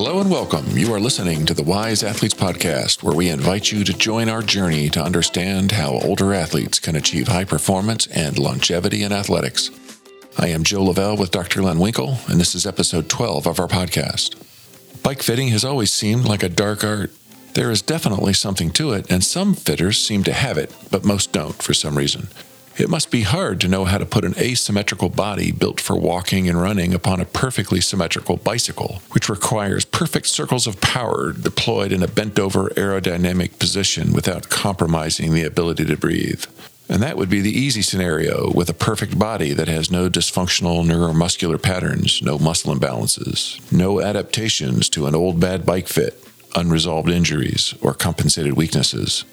Hello and welcome. You are listening to the Wise Athletes Podcast, where we invite you to join our journey to understand how older athletes can achieve high performance and longevity in athletics. I am Joe Lavelle with Dr. Glenn Winkle, and this is episode 12 of our podcast. Bike fitting has always seemed like a dark art. There is definitely something to it, and some fitters seem to have it, but most don't for some reason. It must be hard to know how to put an asymmetrical body built for walking and running upon a perfectly symmetrical bicycle, which requires perfect circles of power deployed in a bent over aerodynamic position without compromising the ability to breathe. And that would be the easy scenario with a perfect body that has no dysfunctional neuromuscular patterns, no muscle imbalances, no adaptations to an old bad bike fit, unresolved injuries, or compensated weaknesses.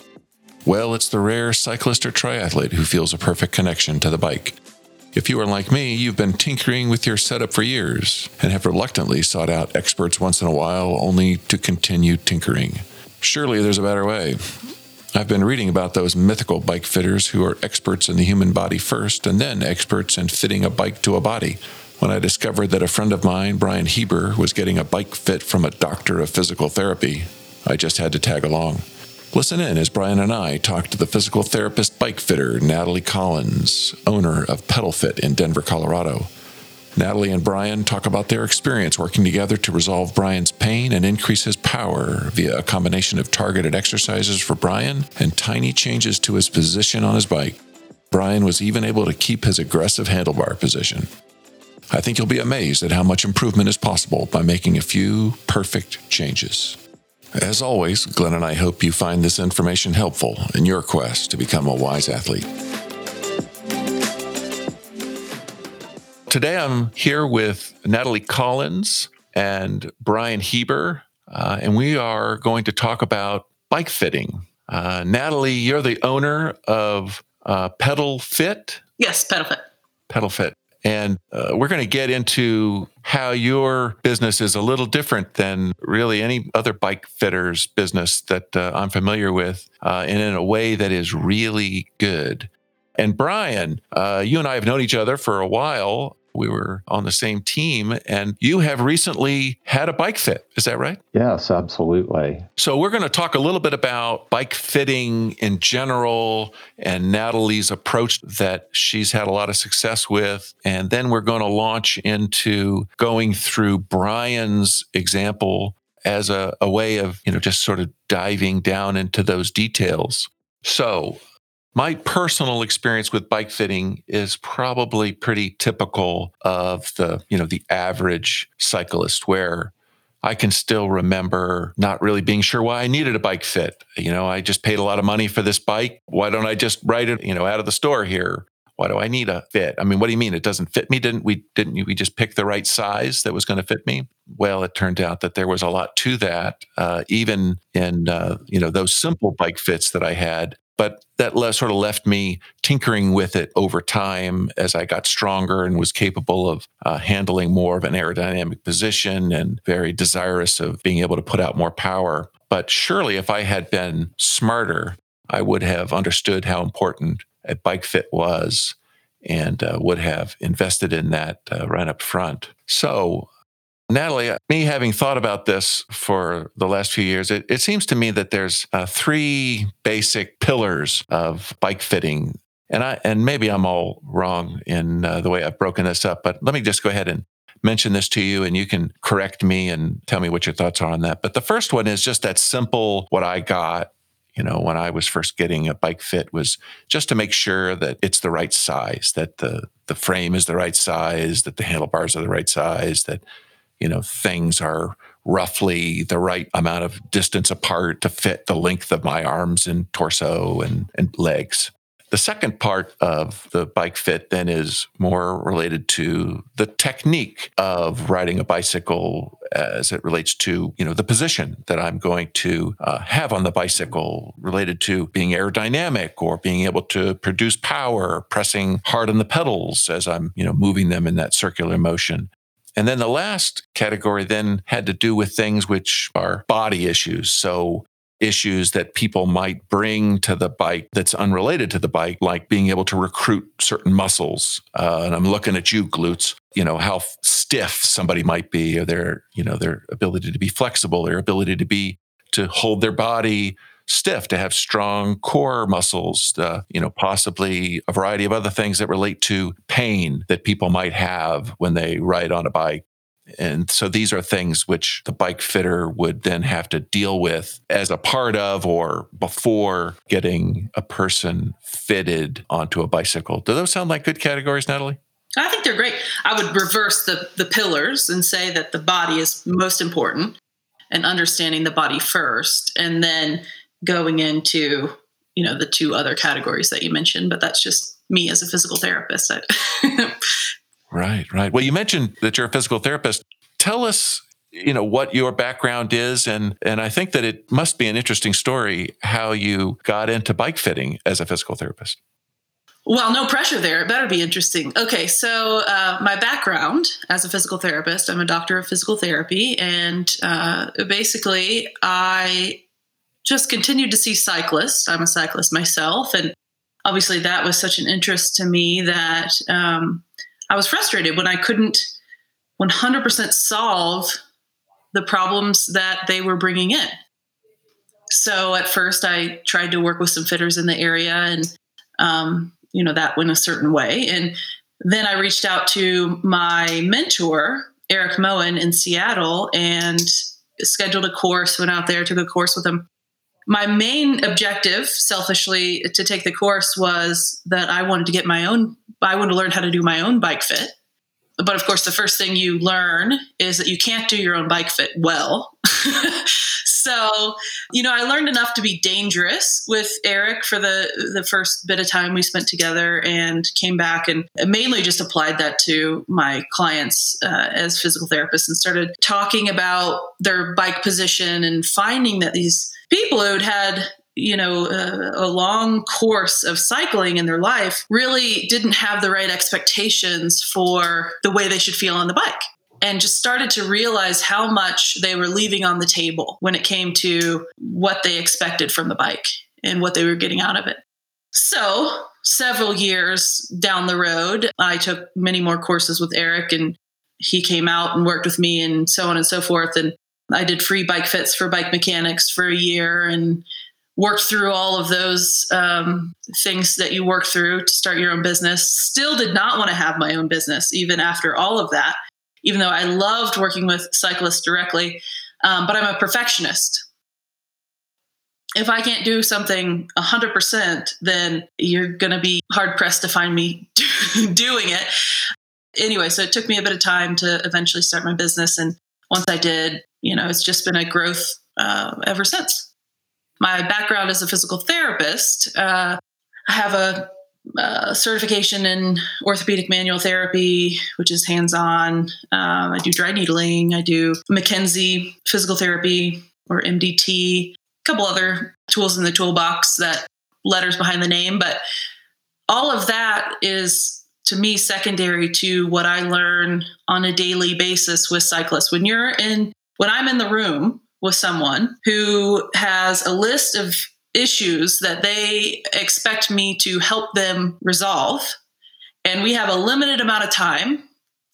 Well, it's the rare cyclist or triathlete who feels a perfect connection to the bike. If you are like me, you've been tinkering with your setup for years and have reluctantly sought out experts once in a while only to continue tinkering. Surely there's a better way. I've been reading about those mythical bike fitters who are experts in the human body first and then experts in fitting a bike to a body. When I discovered that a friend of mine, Brian Heber, was getting a bike fit from a doctor of physical therapy, I just had to tag along. Listen in as Brian and I talk to the physical therapist bike fitter, Natalie Collins, owner of PedalFit in Denver, Colorado. Natalie and Brian talk about their experience working together to resolve Brian's pain and increase his power via a combination of targeted exercises for Brian and tiny changes to his position on his bike. Brian was even able to keep his aggressive handlebar position. I think you'll be amazed at how much improvement is possible by making a few perfect changes. As always, Glenn and I hope you find this information helpful in your quest to become a wise athlete. Today I'm here with Natalie Collins and Brian Heber, uh, and we are going to talk about bike fitting. Uh, Natalie, you're the owner of uh, PedalFit. Yes, PedalFit. Pedal Fit. And uh, we're going to get into how your business is a little different than really any other bike fitter's business that uh, I'm familiar with, uh, and in a way that is really good. And Brian, uh, you and I have known each other for a while we were on the same team. And you have recently had a bike fit. Is that right? Yes, absolutely. So we're going to talk a little bit about bike fitting in general and Natalie's approach that she's had a lot of success with. And then we're going to launch into going through Brian's example as a, a way of, you know, just sort of diving down into those details. So my personal experience with bike fitting is probably pretty typical of the, you know, the average cyclist where I can still remember not really being sure why I needed a bike fit. You know, I just paid a lot of money for this bike. Why don't I just ride it, you know, out of the store here? Why do I need a fit? I mean, what do you mean it doesn't fit me? Didn't we didn't we just pick the right size that was going to fit me? Well, it turned out that there was a lot to that. Uh, even in uh, you know those simple bike fits that I had, but that le- sort of left me tinkering with it over time as I got stronger and was capable of uh, handling more of an aerodynamic position and very desirous of being able to put out more power. But surely, if I had been smarter, I would have understood how important a bike fit was and uh, would have invested in that uh, right up front. So Natalie, uh, me having thought about this for the last few years, it, it seems to me that there's uh, three basic pillars of bike fitting. And I and maybe I'm all wrong in uh, the way I've broken this up, but let me just go ahead and mention this to you and you can correct me and tell me what your thoughts are on that. But the first one is just that simple what I got you know when i was first getting a bike fit was just to make sure that it's the right size that the the frame is the right size that the handlebars are the right size that you know, things are roughly the right amount of distance apart to fit the length of my arms and torso and, and legs. The second part of the bike fit then is more related to the technique of riding a bicycle as it relates to you know the position that I'm going to uh, have on the bicycle related to being aerodynamic or being able to produce power pressing hard on the pedals as I'm you know moving them in that circular motion and then the last category then had to do with things which are body issues. So issues that people might bring to the bike that's unrelated to the bike, like being able to recruit certain muscles. Uh, and I'm looking at you, glutes. You know how stiff somebody might be, or their you know their ability to be flexible, their ability to be to hold their body stiff, to have strong core muscles, uh, you know, possibly a variety of other things that relate to pain that people might have when they ride on a bike. And so these are things which the bike fitter would then have to deal with as a part of or before getting a person fitted onto a bicycle. Do those sound like good categories, Natalie? I think they're great. I would reverse the, the pillars and say that the body is most important and understanding the body first, and then going into you know the two other categories that you mentioned. But that's just me as a physical therapist. Right, right. Well, you mentioned that you're a physical therapist. Tell us, you know, what your background is and and I think that it must be an interesting story how you got into bike fitting as a physical therapist. Well, no pressure there. It better be interesting. Okay, so uh, my background as a physical therapist, I'm a doctor of physical therapy, and uh, basically, I just continued to see cyclists. I'm a cyclist myself, and obviously, that was such an interest to me that um, I was frustrated when I couldn't 100% solve the problems that they were bringing in. So at first, I tried to work with some fitters in the area, and um, you know that went a certain way. And then I reached out to my mentor, Erik Moen, in Seattle, and scheduled a course. Went out there, took a course with him. My main objective, selfishly, to take the course was that I wanted to get my own I wanted to learn how to do my own bike fit. But of course, the first thing you learn is that you can't do your own bike fit well. so, you know, I learned enough to be dangerous with Erik for the the first bit of time we spent together, and came back and mainly just applied that to my clients uh, as physical therapists, and started talking about their bike position and finding that these people who'd had you know a, a, long course of cycling in their life really didn't have the right expectations for the way they should feel on the bike and just started to realize how much they were leaving on the table when it came to what they expected from the bike and what they were getting out of it. So several years down the road i took many more courses with erik and he came out and worked with me and so on and so forth. And I did free bike fits for bike mechanics for a year and worked through all of those um, things that you work through to start your own business. Still did not want to have my own business, even after all of that, even though I loved working with cyclists directly. Um, but I'm a perfectionist. If I can't do something 100%, then you're going to be hard pressed to find me doing it. Anyway, so it took me a bit of time to eventually start my business. And once I did, you know, it's just been a growth uh, ever since my background as a physical therapist, uh, I have a, a, certification in orthopedic manual therapy, which is hands on. Um, I do dry needling. I do McKenzie physical therapy or MDT, a couple other tools in the toolbox that letters behind the name. But all of that is to me secondary to what I learn on a daily basis with cyclists. When you're in, when I'm in the room with someone who has a list of issues that they expect me to help them resolve. And we have a limited amount of time.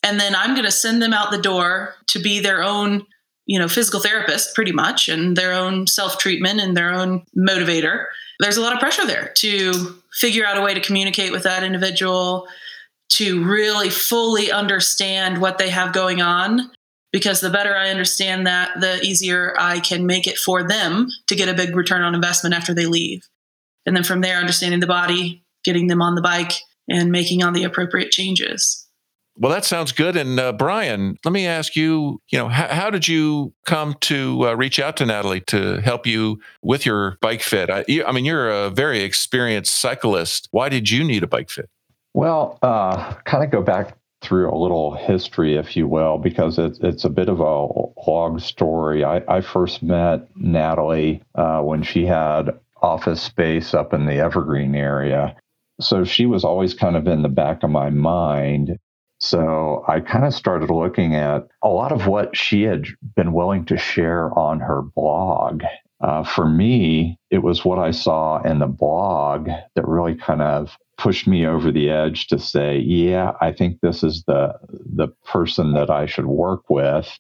And then I'm going to send them out the door to be their own, you know, physical therapist pretty much and their own self treatment and their own motivator. There's a lot of pressure there to figure out a way to communicate with that individual, to really fully understand what they have going on because the better I understand that, the easier I can make it for them to get a big return on investment after they leave. And then from there, understanding the body, getting them on the bike, and making all the appropriate changes. Well, that sounds good. And uh, Brian, let me ask you, you know, how, how did you come to uh, reach out to Natalie to help you with your bike fit? I, I, mean, you're a very experienced cyclist. Why did you need a bike fit? Well, uh, kind of go back through a little history, if you will, because it's it's a bit of a long story. I, I first met Natalie uh, when she had office space up in the Evergreen area. So she was always kind of in the back of my mind. So I kind of started looking at a lot of what she had been willing to share on her blog. uh, for me, it was what I saw in the blog that really kind of pushed me over the edge to say, yeah, I think this is the the person that I should work with.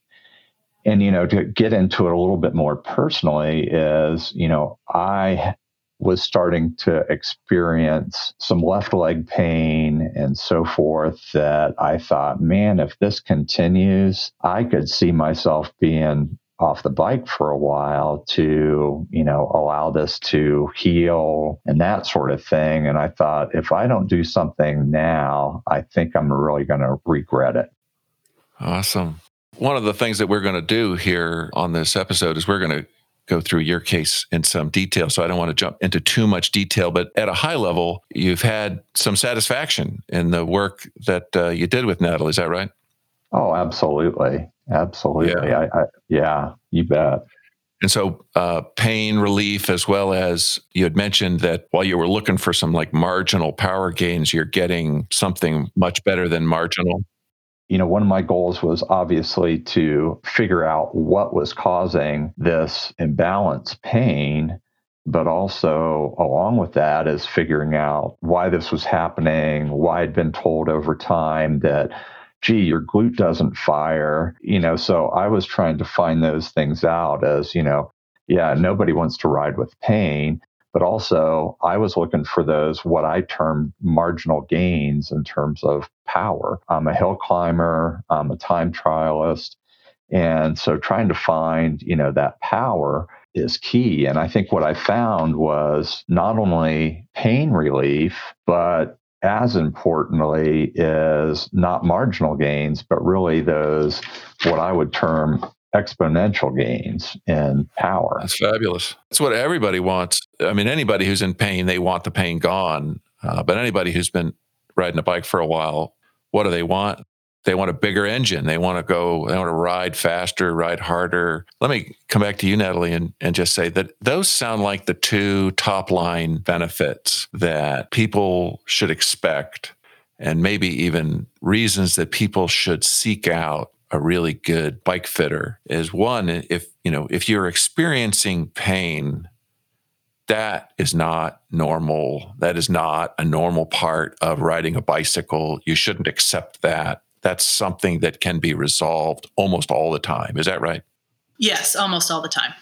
And you know, to get into it a little bit more personally is, you know, I was starting to experience some left leg pain and so forth that I thought, man, if this continues, I could see myself being off the bike for a while to, you know, allow this to heal and that sort of thing. And I thought, if I don't do something now, I think I'm really going to regret it. Awesome. One of the things that we're going to do here on this episode is we're going to go through your case in some detail. So I don't want to jump into too much detail, but at a high level, you've had some satisfaction in the work that uh, you did with Natalie. Is that right? Oh, absolutely. Absolutely. Yeah, I, I, yeah you bet. And so, uh, pain relief, as well as you had mentioned that while you were looking for some like marginal power gains, you're getting something much better than marginal. You know, one of my goals was obviously to figure out what was causing this imbalance pain, but also along with that is figuring out why this was happening, why I'd been told over time that gee, your glute doesn't fire. You know, so I was trying to find those things out as, you know, yeah, nobody wants to ride with pain. But also, I was looking for those, what I term marginal gains in terms of power. I'm a hill climber, I'm a time trialist. And so trying to find, you know, that power is key. And I think what I found was not only pain relief, but as importantly is not marginal gains, but really those what I would term exponential gains in power. That's fabulous. That's what everybody wants. I mean, anybody who's in pain, they want the pain gone. Uh, but anybody who's been riding a bike for a while, what do they want? They want a bigger engine. They want to go, they want to ride faster, ride harder. Let me come back to you, Natalie, and, and just say that those sound like the two top line benefits that people should expect, and maybe even reasons that people should seek out a really good bike fitter is one if you know if you're experiencing pain that is not normal that is not a normal part of riding a bicycle you shouldn't accept that that's something that can be resolved almost all the time. Is that right? Yes, almost all the time.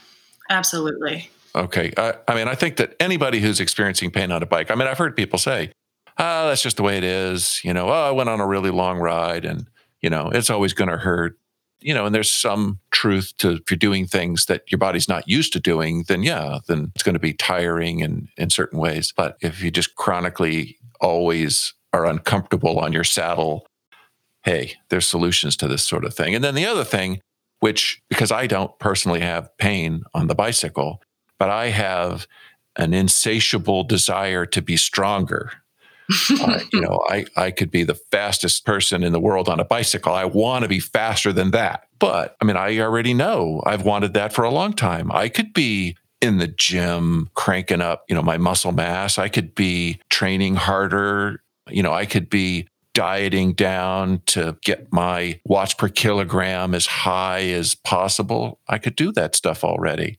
Absolutely. Okay. I, I mean, I think that anybody who's experiencing pain on a bike, I mean, I've heard people say, ah, that's just the way it is. You know, oh, I went on a really long ride and, you know, it's always going to hurt. You know, and there's some truth to if you're doing things that your body's not used to doing, then yeah, then it's going to be tiring in, in certain ways. But if you just chronically always are uncomfortable on your saddle hey, there's solutions to this sort of thing. And then the other thing, which because I don't personally have pain on the bicycle, but I have an insatiable desire to be stronger. uh, you know, I, I could be the fastest person in the world on a bicycle. I want to be faster than that. But I mean, I already know I've wanted that for a long time. I could be in the gym cranking up, you know, my muscle mass. I could be training harder. You know, I could be dieting down to get my watts per kilogram as high as possible, I could do that stuff already.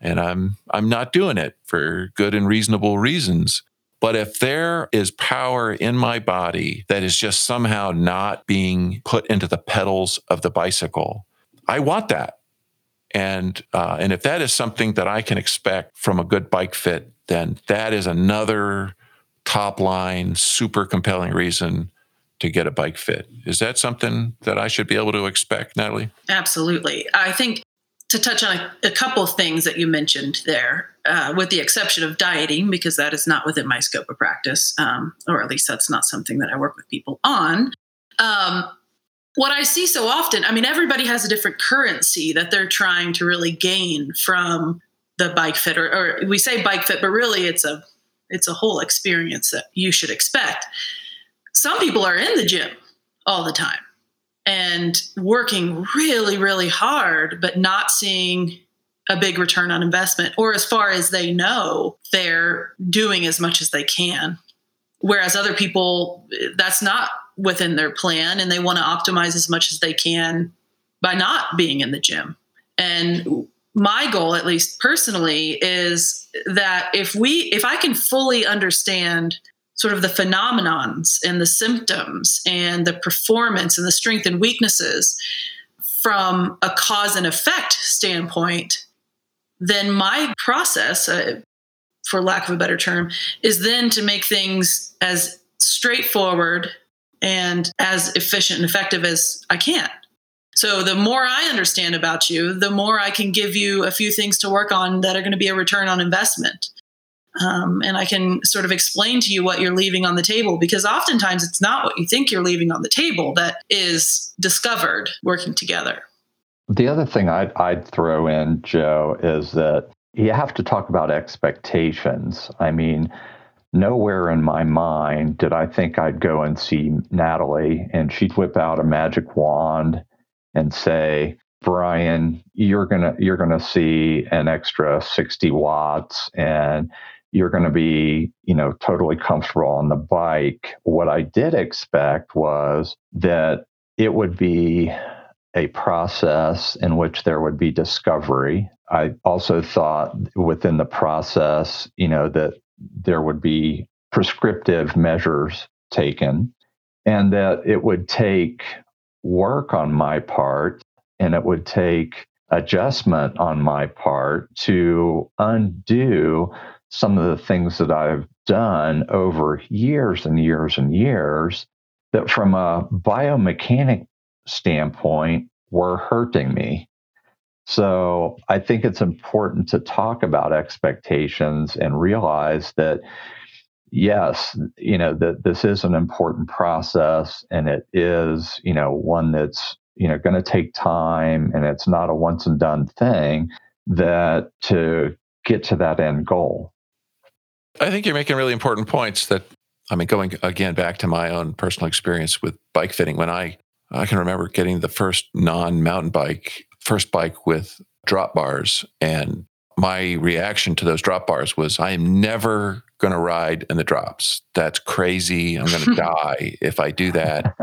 And I'm I'm not doing it for good and reasonable reasons. But if there is power in my body that is just somehow not being put into the pedals of the bicycle, I want that. And uh, and if that is something that I can expect from a good bike fit, then that is another top line, super compelling reason to get a bike fit. Is that something that I should be able to expect, Natalie? Absolutely. I think to touch on a, a couple of things that you mentioned there, uh, with the exception of dieting, because that is not within my scope of practice, um, or at least that's not something that I work with people on. Um, what I see so often, I mean, everybody has a different currency that they're trying to really gain from the bike fit, or, or we say bike fit, but really it's a it's a whole experience that you should expect some people are in the gym all the time and working really, really hard, but not seeing a big return on investment, or as far as they know, they're doing as much as they can. Whereas other people, that's not within their plan, and they want to optimize as much as they can by not being in the gym. And my goal, at least personally, is that if we, if I can fully understand sort of the phenomenons and the symptoms and the performance and the strength and weaknesses from a cause and effect standpoint, then my process, uh, for lack of a better term, is then to make things as straightforward and as efficient and effective as I can. So the more I understand about you, the more I can give you a few things to work on that are going to be a return on investment. Um, and I can sort of explain to you what you're leaving on the table because oftentimes it's not what you think you're leaving on the table that is discovered working together. The other thing I'd, I'd throw in, Joe, is that you have to talk about expectations. I mean, nowhere in my mind did I think I'd go and see Natalie and she'd whip out a magic wand and say, Brian, you're gonna you're gonna see an extra 60 watts and you're going to be, you know, totally comfortable on the bike. What I did expect was that it would be a process in which there would be discovery. I also thought within the process, you know, that there would be prescriptive measures taken and that it would take work on my part and it would take adjustment on my part to undo some of the things that I've done over years and years and years that from a biomechanic standpoint were hurting me. So I think it's important to talk about expectations and realize that yes, you know, that this is an important process and it is, you know, one that's, you know, going to take time and it's not a once and done thing that to get to that end goal. I think you're making really important points that I mean going again back to my own personal experience with bike fitting when I I can remember getting the first non-mountain bike first bike with drop bars and my reaction to those drop bars was I am never going to ride in the drops. That's crazy. I'm going to die if I do that.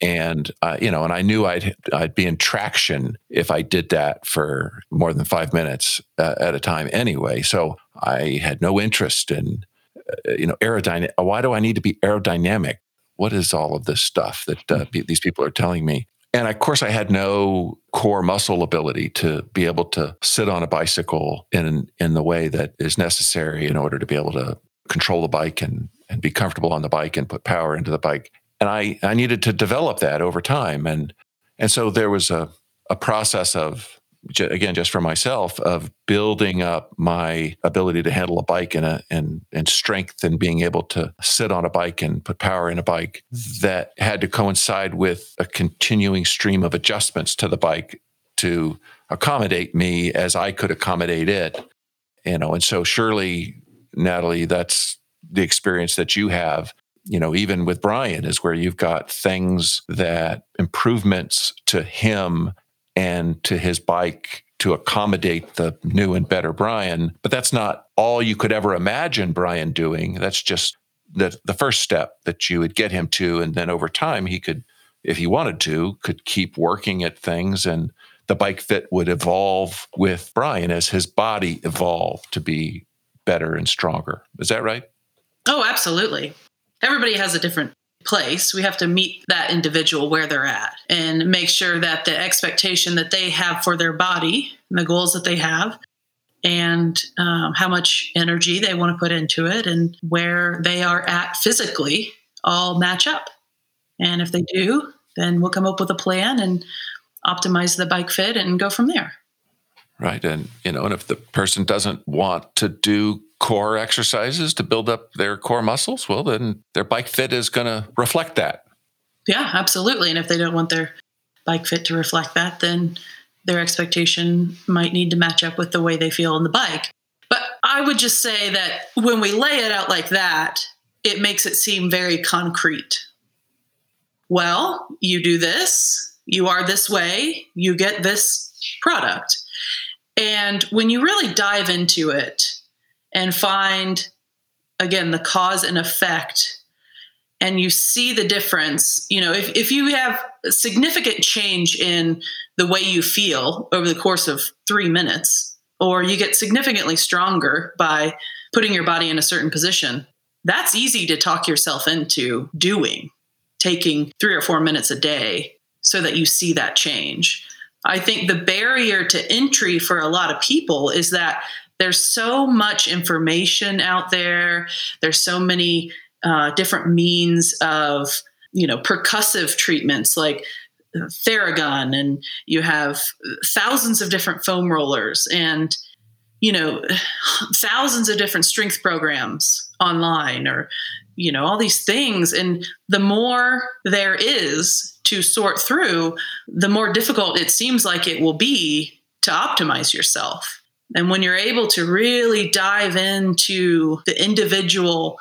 And uh, you know, and I knew I'd I'd be in traction if I did that for more than five minutes uh, at a time anyway. So I had no interest in uh, you know aerodynamic. Why do I need to be aerodynamic? What is all of this stuff that uh, hmm. these people are telling me? And of course, I had no core muscle ability to be able to sit on a bicycle in in the way that is necessary in order to be able to control the bike and and be comfortable on the bike and put power into the bike. And I I needed to develop that over time. And and so there was a a process of again just for myself of building up my ability to handle a bike and a and and strength and being able to sit on a bike and put power in a bike that had to coincide with a continuing stream of adjustments to the bike to accommodate me as I could accommodate it you know? And so surely Natalie that's the experience that you have. You know, even with Brian, is where you've got things that improvements to him and to his bike to accommodate the new and better Brian. But that's not all you could ever imagine Brian doing. That's just the, the first step that you would get him to. And then over time, he could, if he wanted to, could keep working at things and the bike fit would evolve with Brian as his body evolved to be better and stronger. Is that right? Oh, absolutely. Everybody has a different place. We have to meet that individual where they're at and make sure that the expectation that they have for their body and the goals that they have and um, how much energy they want to put into it and where they are at physically all match up. And if they do, then we'll come up with a plan and optimize the bike fit and go from there. Right. And, you know, and if the person doesn't want to do core exercises to build up their core muscles, well, then their bike fit is going to reflect that. Yeah, absolutely. And if they don't want their bike fit to reflect that, then their expectation might need to match up with the way they feel on the bike. But I would just say that when we lay it out like that, it makes it seem very concrete. Well, you do this, you are this way, you get this product. And when you really dive into it, and find again the cause and effect and you see the difference you know if, if you have significant change in the way you feel over the course of three minutes or you get significantly stronger by putting your body in a certain position. That's easy to talk yourself into doing, taking three or four minutes a day so that you see that change. I think the barrier to entry for a lot of people is that there's so much information out there. There's so many uh, different means of, you know, percussive treatments like Theragun, and you have thousands of different foam rollers, and you know, thousands of different strength programs online, or you know, all these things. And the more there is to sort through, the more difficult it seems like it will be to optimize yourself. And when you're able to really dive into the individual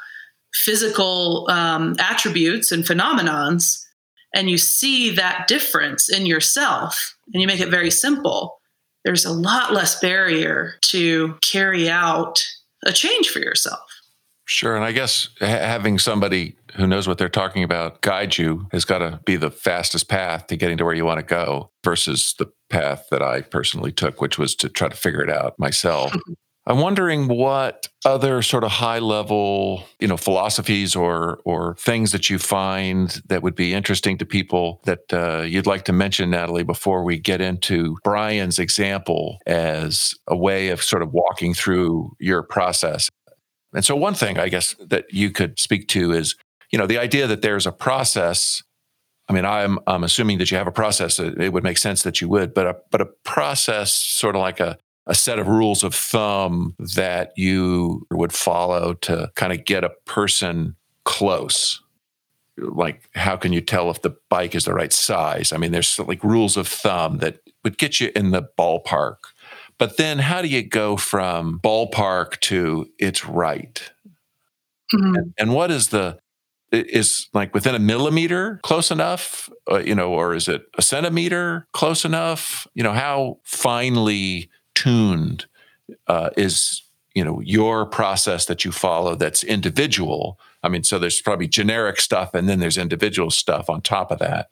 physical um, attributes and phenomenons, and you see that difference in yourself, and you make it very simple, there's a lot less barrier to carry out a change for yourself. Sure. And I guess having somebody who knows what they're talking about guide you has got to be the fastest path to getting to where you want to go versus the path that I personally took, which was to try to figure it out myself. I'm wondering what other sort of high level, you know, philosophies or or things that you find that would be interesting to people that uh, you'd like to mention, Natalie, before we get into Brian's example as a way of sort of walking through your process. And so, one thing I guess that you could speak to is, you know, the idea that there's a process. I mean, I'm I'm assuming that you have a process. It would make sense that you would, but a but a process, sort of like a a set of rules of thumb that you would follow to kind of get a person close. Like, how can you tell if the bike is the right size? I mean, there's like rules of thumb that would get you in the ballpark but then how do you go from ballpark to it's right? Mm-hmm. And, and, what is the is like within a millimeter close enough, uh, you know, or is it a centimeter close enough? You know, how finely tuned uh, is you know your process that you follow that's individual. I mean, so there's probably generic stuff, and then there's individual stuff on top of that.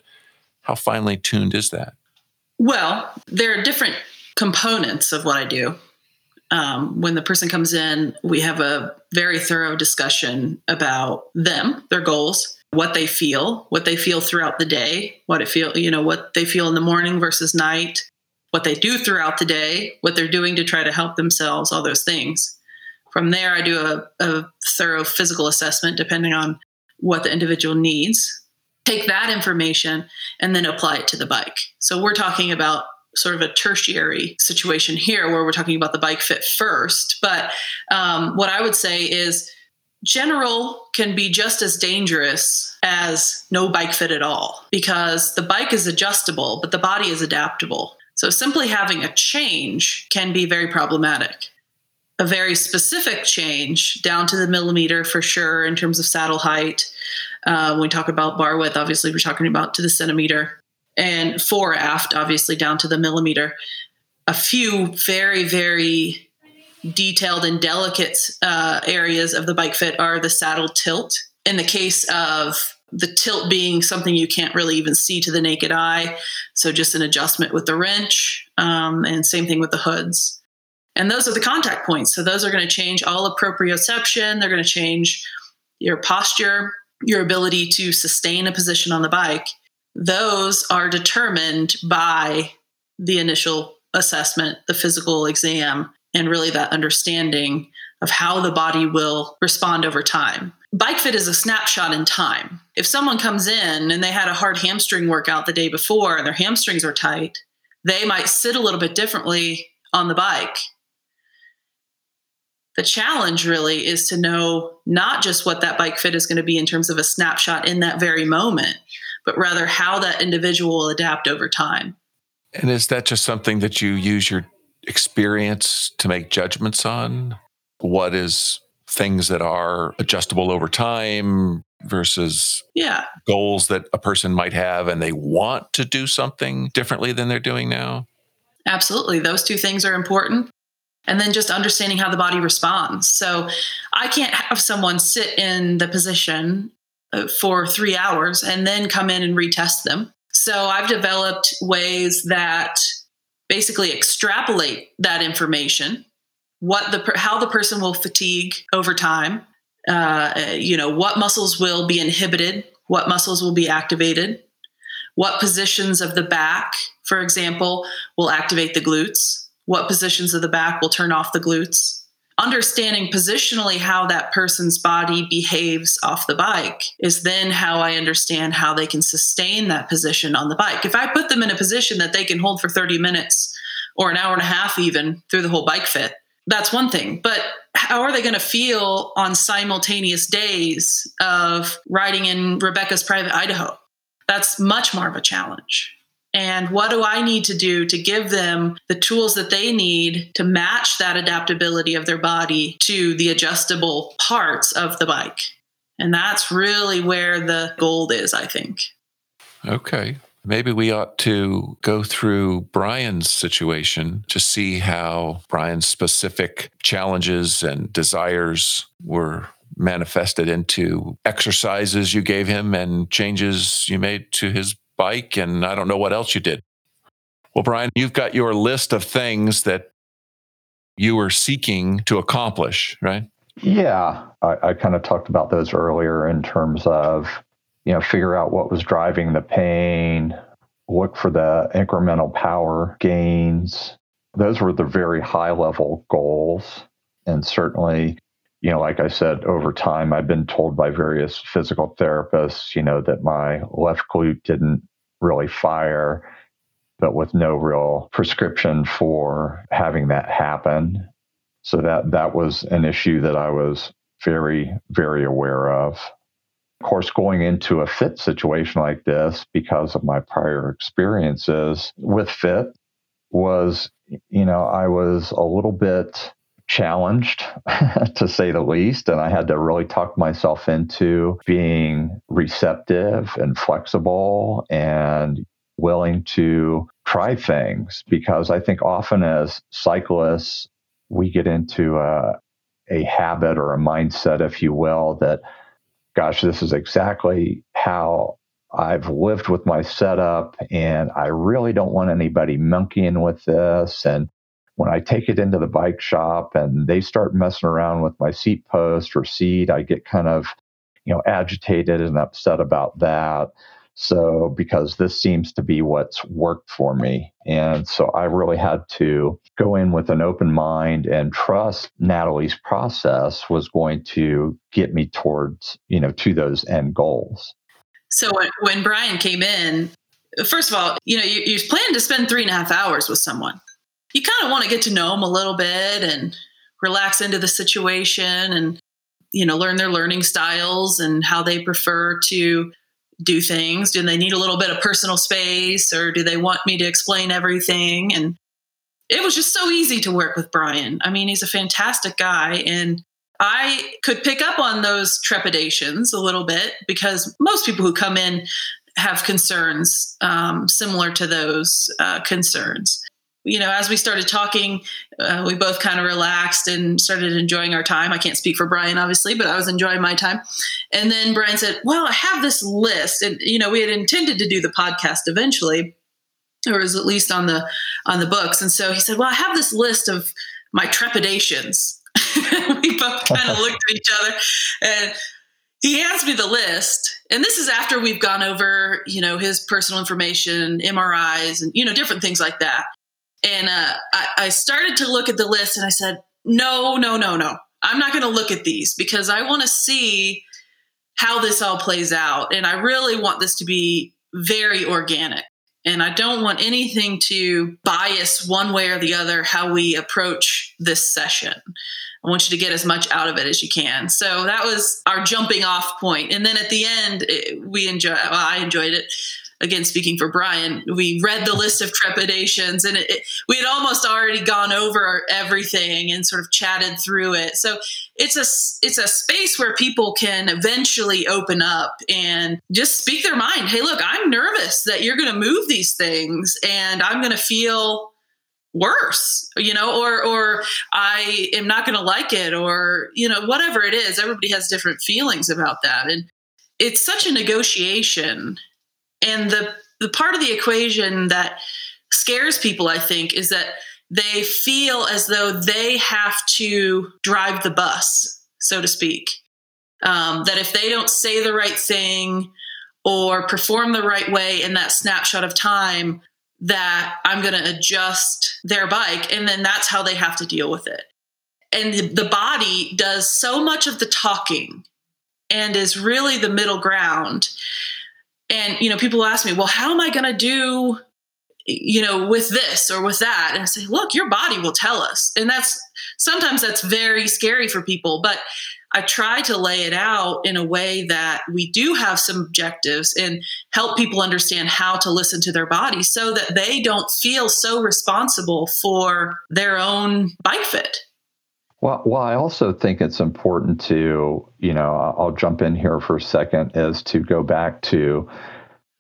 How finely tuned is that? Well, there are different components of what I do. Um, when the person comes in, we have a very thorough discussion about them, their goals, what they feel, what they feel throughout the day, what it feel, you know, what they feel in the morning versus night, what they do throughout the day, what they're doing to try to help themselves, all those things. From there, I do a, a thorough physical assessment depending on what the individual needs. Take that information and then apply it to the bike. So we're talking about sort of a tertiary situation here where we're talking about the bike fit first. But um, what I would say is general can be just as dangerous as no bike fit at all because the bike is adjustable, but the body is adaptable. So simply having a change can be very problematic. A very specific change down to the millimeter for sure in terms of saddle height. Uh, when we talk about bar width, obviously we're talking about to the centimeter and fore aft, obviously down to the millimeter. A few very, very detailed and delicate uh, areas of the bike fit are the saddle tilt. In the case of the tilt being something you can't really even see to the naked eye, so just an adjustment with the wrench, um, and same thing with the hoods. And those are the contact points. So those are going to change all proprioception. They're going to change your posture, your ability to sustain a position on the bike those are determined by the initial assessment, the physical exam, and really that understanding of how the body will respond over time. Bike fit is a snapshot in time. If someone comes in and they had a hard hamstring workout the day before and their hamstrings are tight, they might sit a little bit differently on the bike. The challenge really is to know not just what that bike fit is going to be in terms of a snapshot in that very moment, but rather how that individual will adapt over time. And is that just something that you use your experience to make judgments on? What is things that are adjustable over time versus yeah goals that a person might have and they want to do something differently than they're doing now? Absolutely. Those two things are important. And then just understanding how the body responds. So I can't have someone sit in the position for three hours and then come in and retest them. So I've developed ways that basically extrapolate that information, what the how the person will fatigue over time, uh, you know, what muscles will be inhibited, what muscles will be activated, what positions of the back, for example, will activate the glutes, what positions of the back will turn off the glutes. Understanding positionally how that person's body behaves off the bike is then how I understand how they can sustain that position on the bike. If I put them in a position that they can hold for 30 minutes or an hour and a half, even through the whole bike fit, that's one thing. But how are they going to feel on simultaneous days of riding in Rebecca's private Idaho? That's much more of a challenge. And what do I need to do to give them the tools that they need to match that adaptability of their body to the adjustable parts of the bike? And that's really where the gold is, I think. Okay. Maybe we ought to go through Brian's situation to see how Brian's specific challenges and desires were manifested into exercises you gave him and changes you made to his bike. And I don't know what else you did. Well, Brian, you've got your list of things that you were seeking to accomplish, right? Yeah, I, I kind of talked about those earlier in terms of you know, figure out what was driving the pain, look for the incremental power gains. Those were the very high level goals. And certainly, you know, like I said, over time, I've been told by various physical therapists, you know, that my left glute didn't really fire, but with no real prescription for having that happen. So that that was an issue that I was very, very aware of. Of course, going into a fit situation like this, because of my prior experiences with fit, was, you know, I was a little bit challenged, to say the least. And I had to really talk myself into being receptive and flexible and willing to try things because I think often as cyclists, we get into a, a habit or a mindset, if you will, that gosh, this is exactly how I've lived with my setup, and I really don't want anybody monkeying with this. And when I take it into the bike shop and they start messing around with my seat post or seat, I get kind of, you know, agitated and upset about that. So, because this seems to be what's worked for me. And so I really had to go in with an open mind and trust Natalie's process was going to get me towards, you know, to those end goals. So when, Brian came in, first of all, you know, you, you plan to spend three and a half hours with someone. You kind of want to get to know them a little bit and relax into the situation and, you know, learn their learning styles and how they prefer to do things? Do they need a little bit of personal space or do they want me to explain everything? And it was just so easy to work with Brian. I mean, he's a fantastic guy. And I could pick up on those trepidations a little bit because most people who come in have concerns um, similar to those uh, concerns you know, as we started talking, uh, we both kind of relaxed and started enjoying our time. I can't speak for Brian, obviously, but I was enjoying my time. And then Brian said, Well, I have this list. And, you know, we had intended to do the podcast eventually, or was at least on the on the books. And so he said, Well, I have this list of my trepidations. we both kind of looked at each other and he hands me the list and this is after we've gone over you know his personal information mris and you know different things like that and uh, I, I started to look at the list and I said, no, no, no, no. I'm not going to look at these because I want to see how this all plays out. And I really want this to be very organic. And I don't want anything to bias one way or the other how we approach this session. I want you to get as much out of it as you can. So that was our jumping off point. And then at the end, it, we enjoy. Well, I enjoyed it again speaking for brian we read the list of trepidations and it, it, we had almost already gone over everything and sort of chatted through it. So it's a it's a space where people can eventually open up and just speak their mind. Hey look i'm nervous that you're going to move these things and i'm going to feel worse you know or or i am not going to like it or you know whatever it is. Everybody has different feelings about that. And it's such a negotiation and the the part of the equation that scares people, I think, is that they feel as though they have to drive the bus, so to speak. Um, that if they don't say the right thing or perform the right way in that snapshot of time, that I'm going to adjust their bike. And then that's how they have to deal with it. And the body does so much of the talking and is really the middle ground. And, you know, people ask me, well, how am I going to do you know, with this or with that. And I say, look, your body will tell us. And that's sometimes that's very scary for people, but I try to lay it out in a way that we do have some objectives and help people understand how to listen to their body so that they don't feel so responsible for their own bike fit. Well, well, I also think it's important to, you know, I'll jump in here for a second, is to go back to,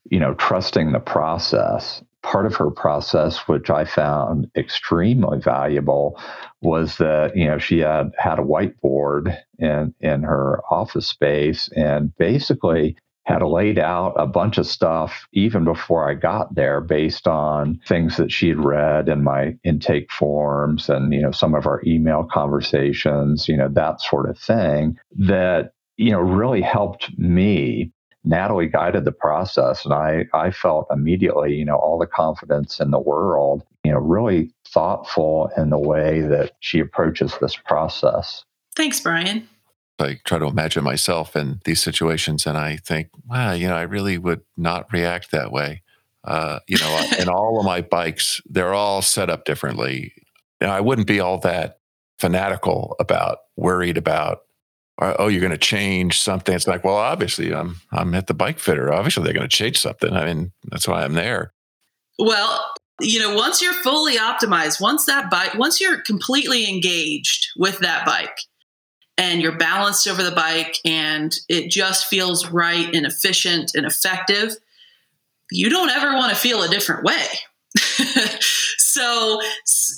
you know, trusting the process. Part of her process, which I found extremely valuable, was that you know she had had a whiteboard in in her office space and basically had laid out a bunch of stuff even before I got there based on things that she had read in my intake forms and you know some of our email conversations, you know that sort of thing that you know really helped me Natalie guided the process, and I, I felt immediately, you know, all the confidence in the world, you know, really thoughtful in the way that she approaches this process. Thanks, Brian. I try to imagine myself in these situations, and I think, wow, you know, I really would not react that way. Uh, you know, in all of my bikes, they're all set up differently. Know, I wouldn't be all that fanatical about, worried about oh, you're going to change something. It's like, well, obviously, I'm I'm at the bike fitter. Obviously, they're going to change something. I mean, that's why I'm there. Well, you know, once you're fully optimized, once that bike, once you're completely engaged with that bike, and you're balanced over the bike, and it just feels right and efficient and effective, you don't ever want to feel a different way. so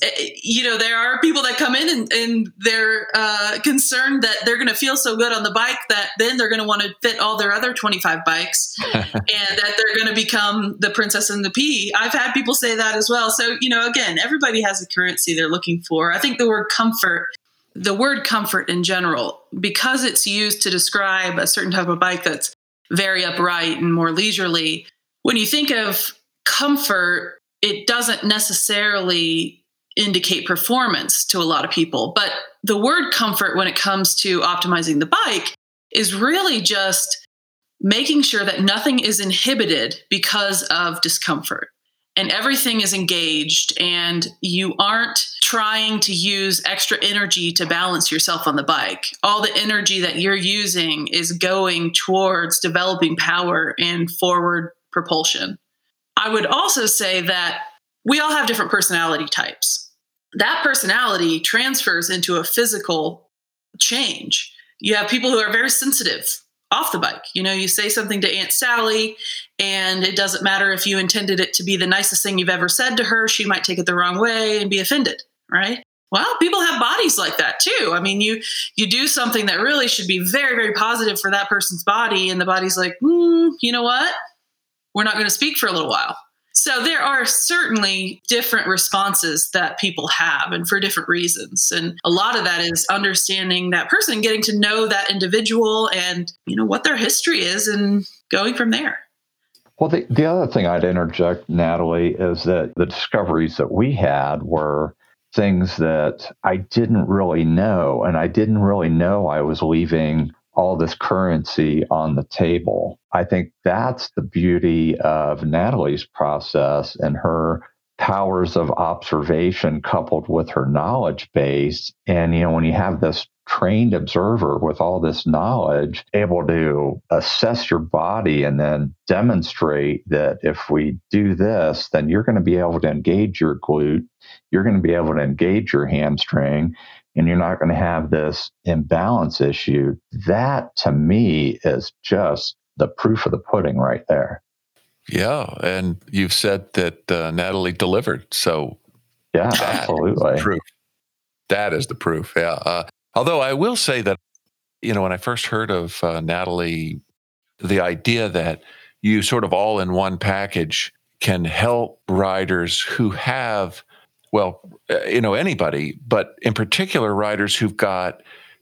eh, you know there are people that come in and, and they're uh, concerned that they're going to feel so good on the bike that then they're going to want to fit all their other 25 bikes and that they're going to become the princess and the pea. I've had people say that as well. So you know again everybody has a currency they're looking for. I think the word comfort the word comfort in general because it's used to describe a certain type of bike that's very upright and more leisurely when you think of comfort it doesn't necessarily indicate performance to a lot of people. But the word comfort, when it comes to optimizing the bike, is really just making sure that nothing is inhibited because of discomfort and everything is engaged and you aren't trying to use extra energy to balance yourself on the bike. All the energy that you're using is going towards developing power and forward propulsion. I would also say that we all have different personality types. That personality transfers into a physical change. You have people who are very sensitive off the bike. You know, you say something to Aunt Sally, and it doesn't matter if you intended it to be the nicest thing you've ever said to her, she might take it the wrong way and be offended, right? Well, people have bodies like that too. I mean, you you do something that really should be very very positive for that person's body, and the body's like, mm, you know what? we're not going to speak for a little while. So there are certainly different responses that people have and for different reasons. And a lot of that is understanding that person, getting to know that individual and, you know, what their history is and going from there. Well, the, the other thing I'd interject, Natalie, is that the discoveries that we had were things that I didn't really know. And I didn't really know I was leaving all this currency on the table. I think that's the beauty of Natalie's process and her powers of observation coupled with her knowledge base. And, you know, when you have this trained observer with all this knowledge, able to assess your body and then demonstrate that if we do this, then you're going to be able to engage your glute, you're going to be able to engage your hamstring, and you're not going to have this imbalance issue. That to me is just the proof of the pudding right there. Yeah. And you've said that uh, Natalie delivered. So, yeah, absolutely. proof. That is the proof. Yeah. Uh, although I will say that, you know, when I first heard of uh, Natalie, the idea that you sort of all in one package can help riders who have, well, uh, you know, anybody, but in particular, riders who've got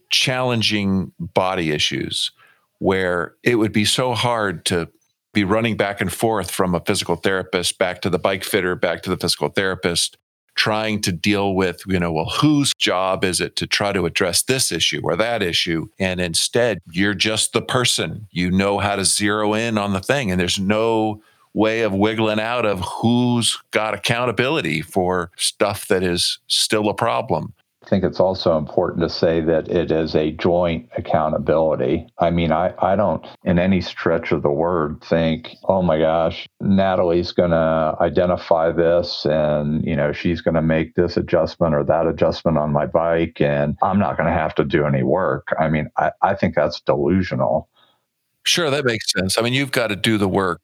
challenging body issues where it would be so hard to be running back and forth from a physical therapist back to the bike fitter, back to the physical therapist, trying to deal with, you know, well, whose job is it to try to address this issue or that issue? And instead, you're just the person. You know how to zero in on the thing, and there's no way of wiggling out of who's got accountability for stuff that is still a problem. I think it's also important to say that it is a joint accountability. I mean, I, I don't, in any stretch of the word, think, oh my gosh, Natalie's going to identify this and, you know, she's going to make this adjustment or that adjustment on my bike and I'm not going to have to do any work. I mean, I, I think that's delusional. Sure, that makes sense. I mean, you've got to do the work.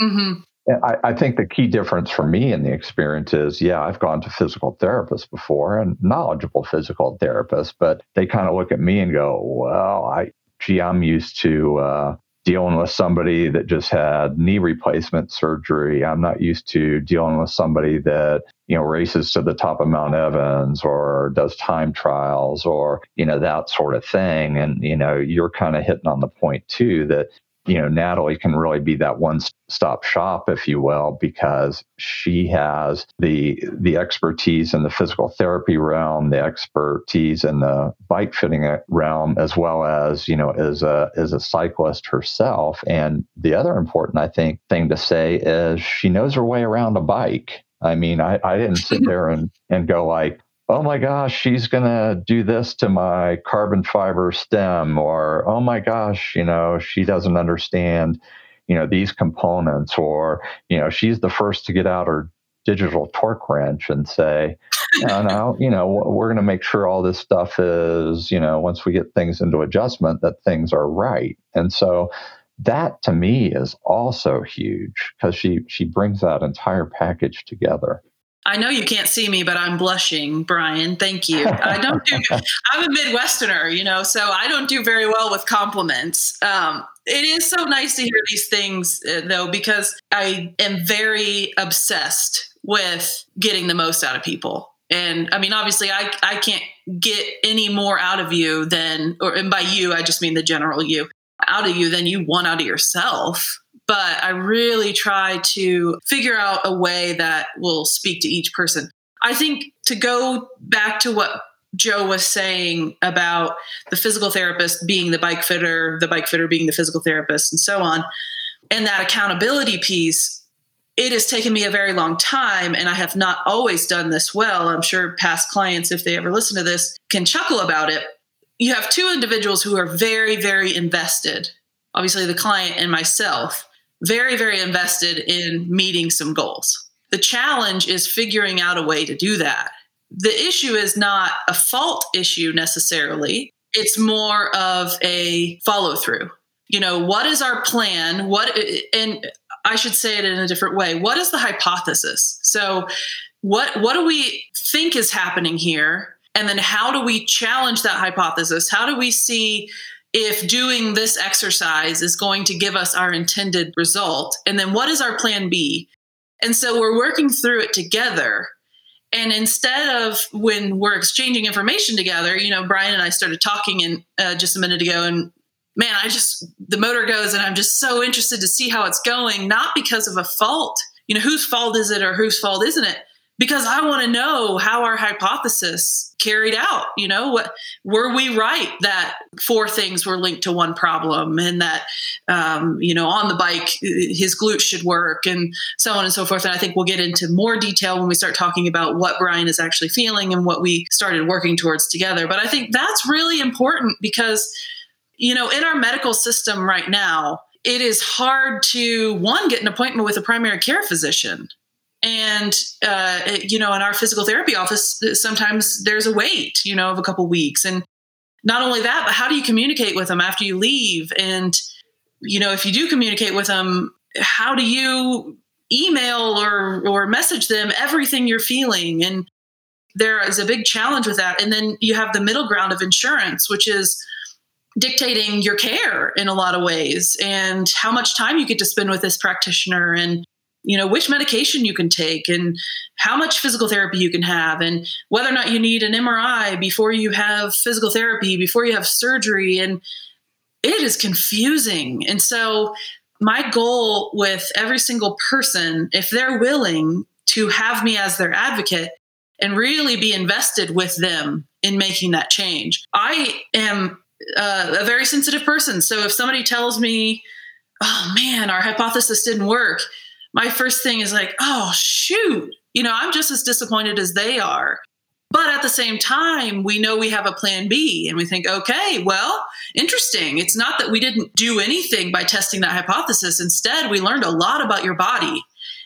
Mm-hmm. I, I, think the key difference for me in the experience is, yeah, I've gone to physical therapists before and knowledgeable physical therapists, but they kind of look at me and go, well, I, gee, I'm used to uh, dealing with somebody that just had knee replacement surgery. I'm not used to dealing with somebody that, you know, races to the top of Mount Evans or does time trials or, you know, that sort of thing. And, you know, you're kind of hitting on the point too that you know, Natalie can really be that one stop shop, if you will, because she has the the expertise in the physical therapy realm, the expertise in the bike fitting uh, realm, as well as, you know, as a as a cyclist herself. And the other important, I think, thing to say is she knows her way around a bike. I mean, I, I didn't sit there and, and go like, oh my gosh, she's going to do this to my carbon fiber stem, or oh my gosh, you know, she doesn't understand, you know, these components, or, you know, she's the first to get out her digital torque wrench and say, no, no, you know, we're going to make sure all this stuff is, you know, once we get things into adjustment, that things are right. And so, that to me is also huge because she she brings that entire package together. I know you can't see me, but I'm blushing, Brian. Thank you. I don't do. I'm a Midwesterner, you know, so I don't do very well with compliments. Um, it is so nice to hear these things, uh, though, because I am very obsessed with getting the most out of people. And I mean, obviously, I I can't get any more out of you than, or and by you, I just mean the general you, out of you than you want out of yourself but I really try to figure out a way that will speak to each person. I think to go back to what Joe was saying about the physical therapist being the bike fitter, the bike fitter being the physical therapist, and so on, and that accountability piece, it has taken me a very long time, and I have not always done this well. I'm sure past clients, if they ever listen to this, can chuckle about it. You have two individuals who are very, very invested obviously, the client and myself very, very invested in meeting some goals. The challenge is figuring out a way to do that. The issue is not a fault issue necessarily, it's more of a follow through. You know, what is our plan? What, and I should say it in a different way. What is the hypothesis? So, what, what do we think is happening here? And then how do we challenge that hypothesis? How do we see if doing this exercise is going to give us our intended result? And then what is our plan B? And so we're working through it together. And instead of when we're exchanging information together, you know, Brian and I started talking in uh, just a minute ago, and man, I just, the motor goes, and I'm just so interested to see how it's going, not because of a fault. You know, whose fault is it or whose fault isn't it? Because I want to know how our hypothesis carried out. You know, what were we right that four things were linked to one problem, and that um, you know on the bike his glutes should work, and so on and so forth. And I think we'll get into more detail when we start talking about what Brian is actually feeling and what we started working towards together. But I think that's really important because you know in our medical system right now. It is hard to one get an appointment with a primary care physician and uh, you know in our physical therapy office sometimes there's a wait you know of a couple weeks. And not only that but how do you communicate with them after you leave? And you know if you do communicate with them how do you email or or message them everything you're feeling? And there is a big challenge with that. And then you have the middle ground of insurance which is dictating your care in a lot of ways and how much time you get to spend with this practitioner and you know which medication you can take and how much physical therapy you can have and whether or not you need an MRI before you have physical therapy before you have surgery. And it is confusing. And so my goal with every single person if they're willing to have me as their advocate and really be invested with them in making that change i am uh, a very sensitive person. So if somebody tells me oh man our hypothesis didn't work my first thing is like, oh, shoot, you know, I'm just as disappointed as they are. But at the same time, we know we have a plan B and we think, okay, well, interesting. It's not that we didn't do anything by testing that hypothesis. Instead, we learned a lot about your body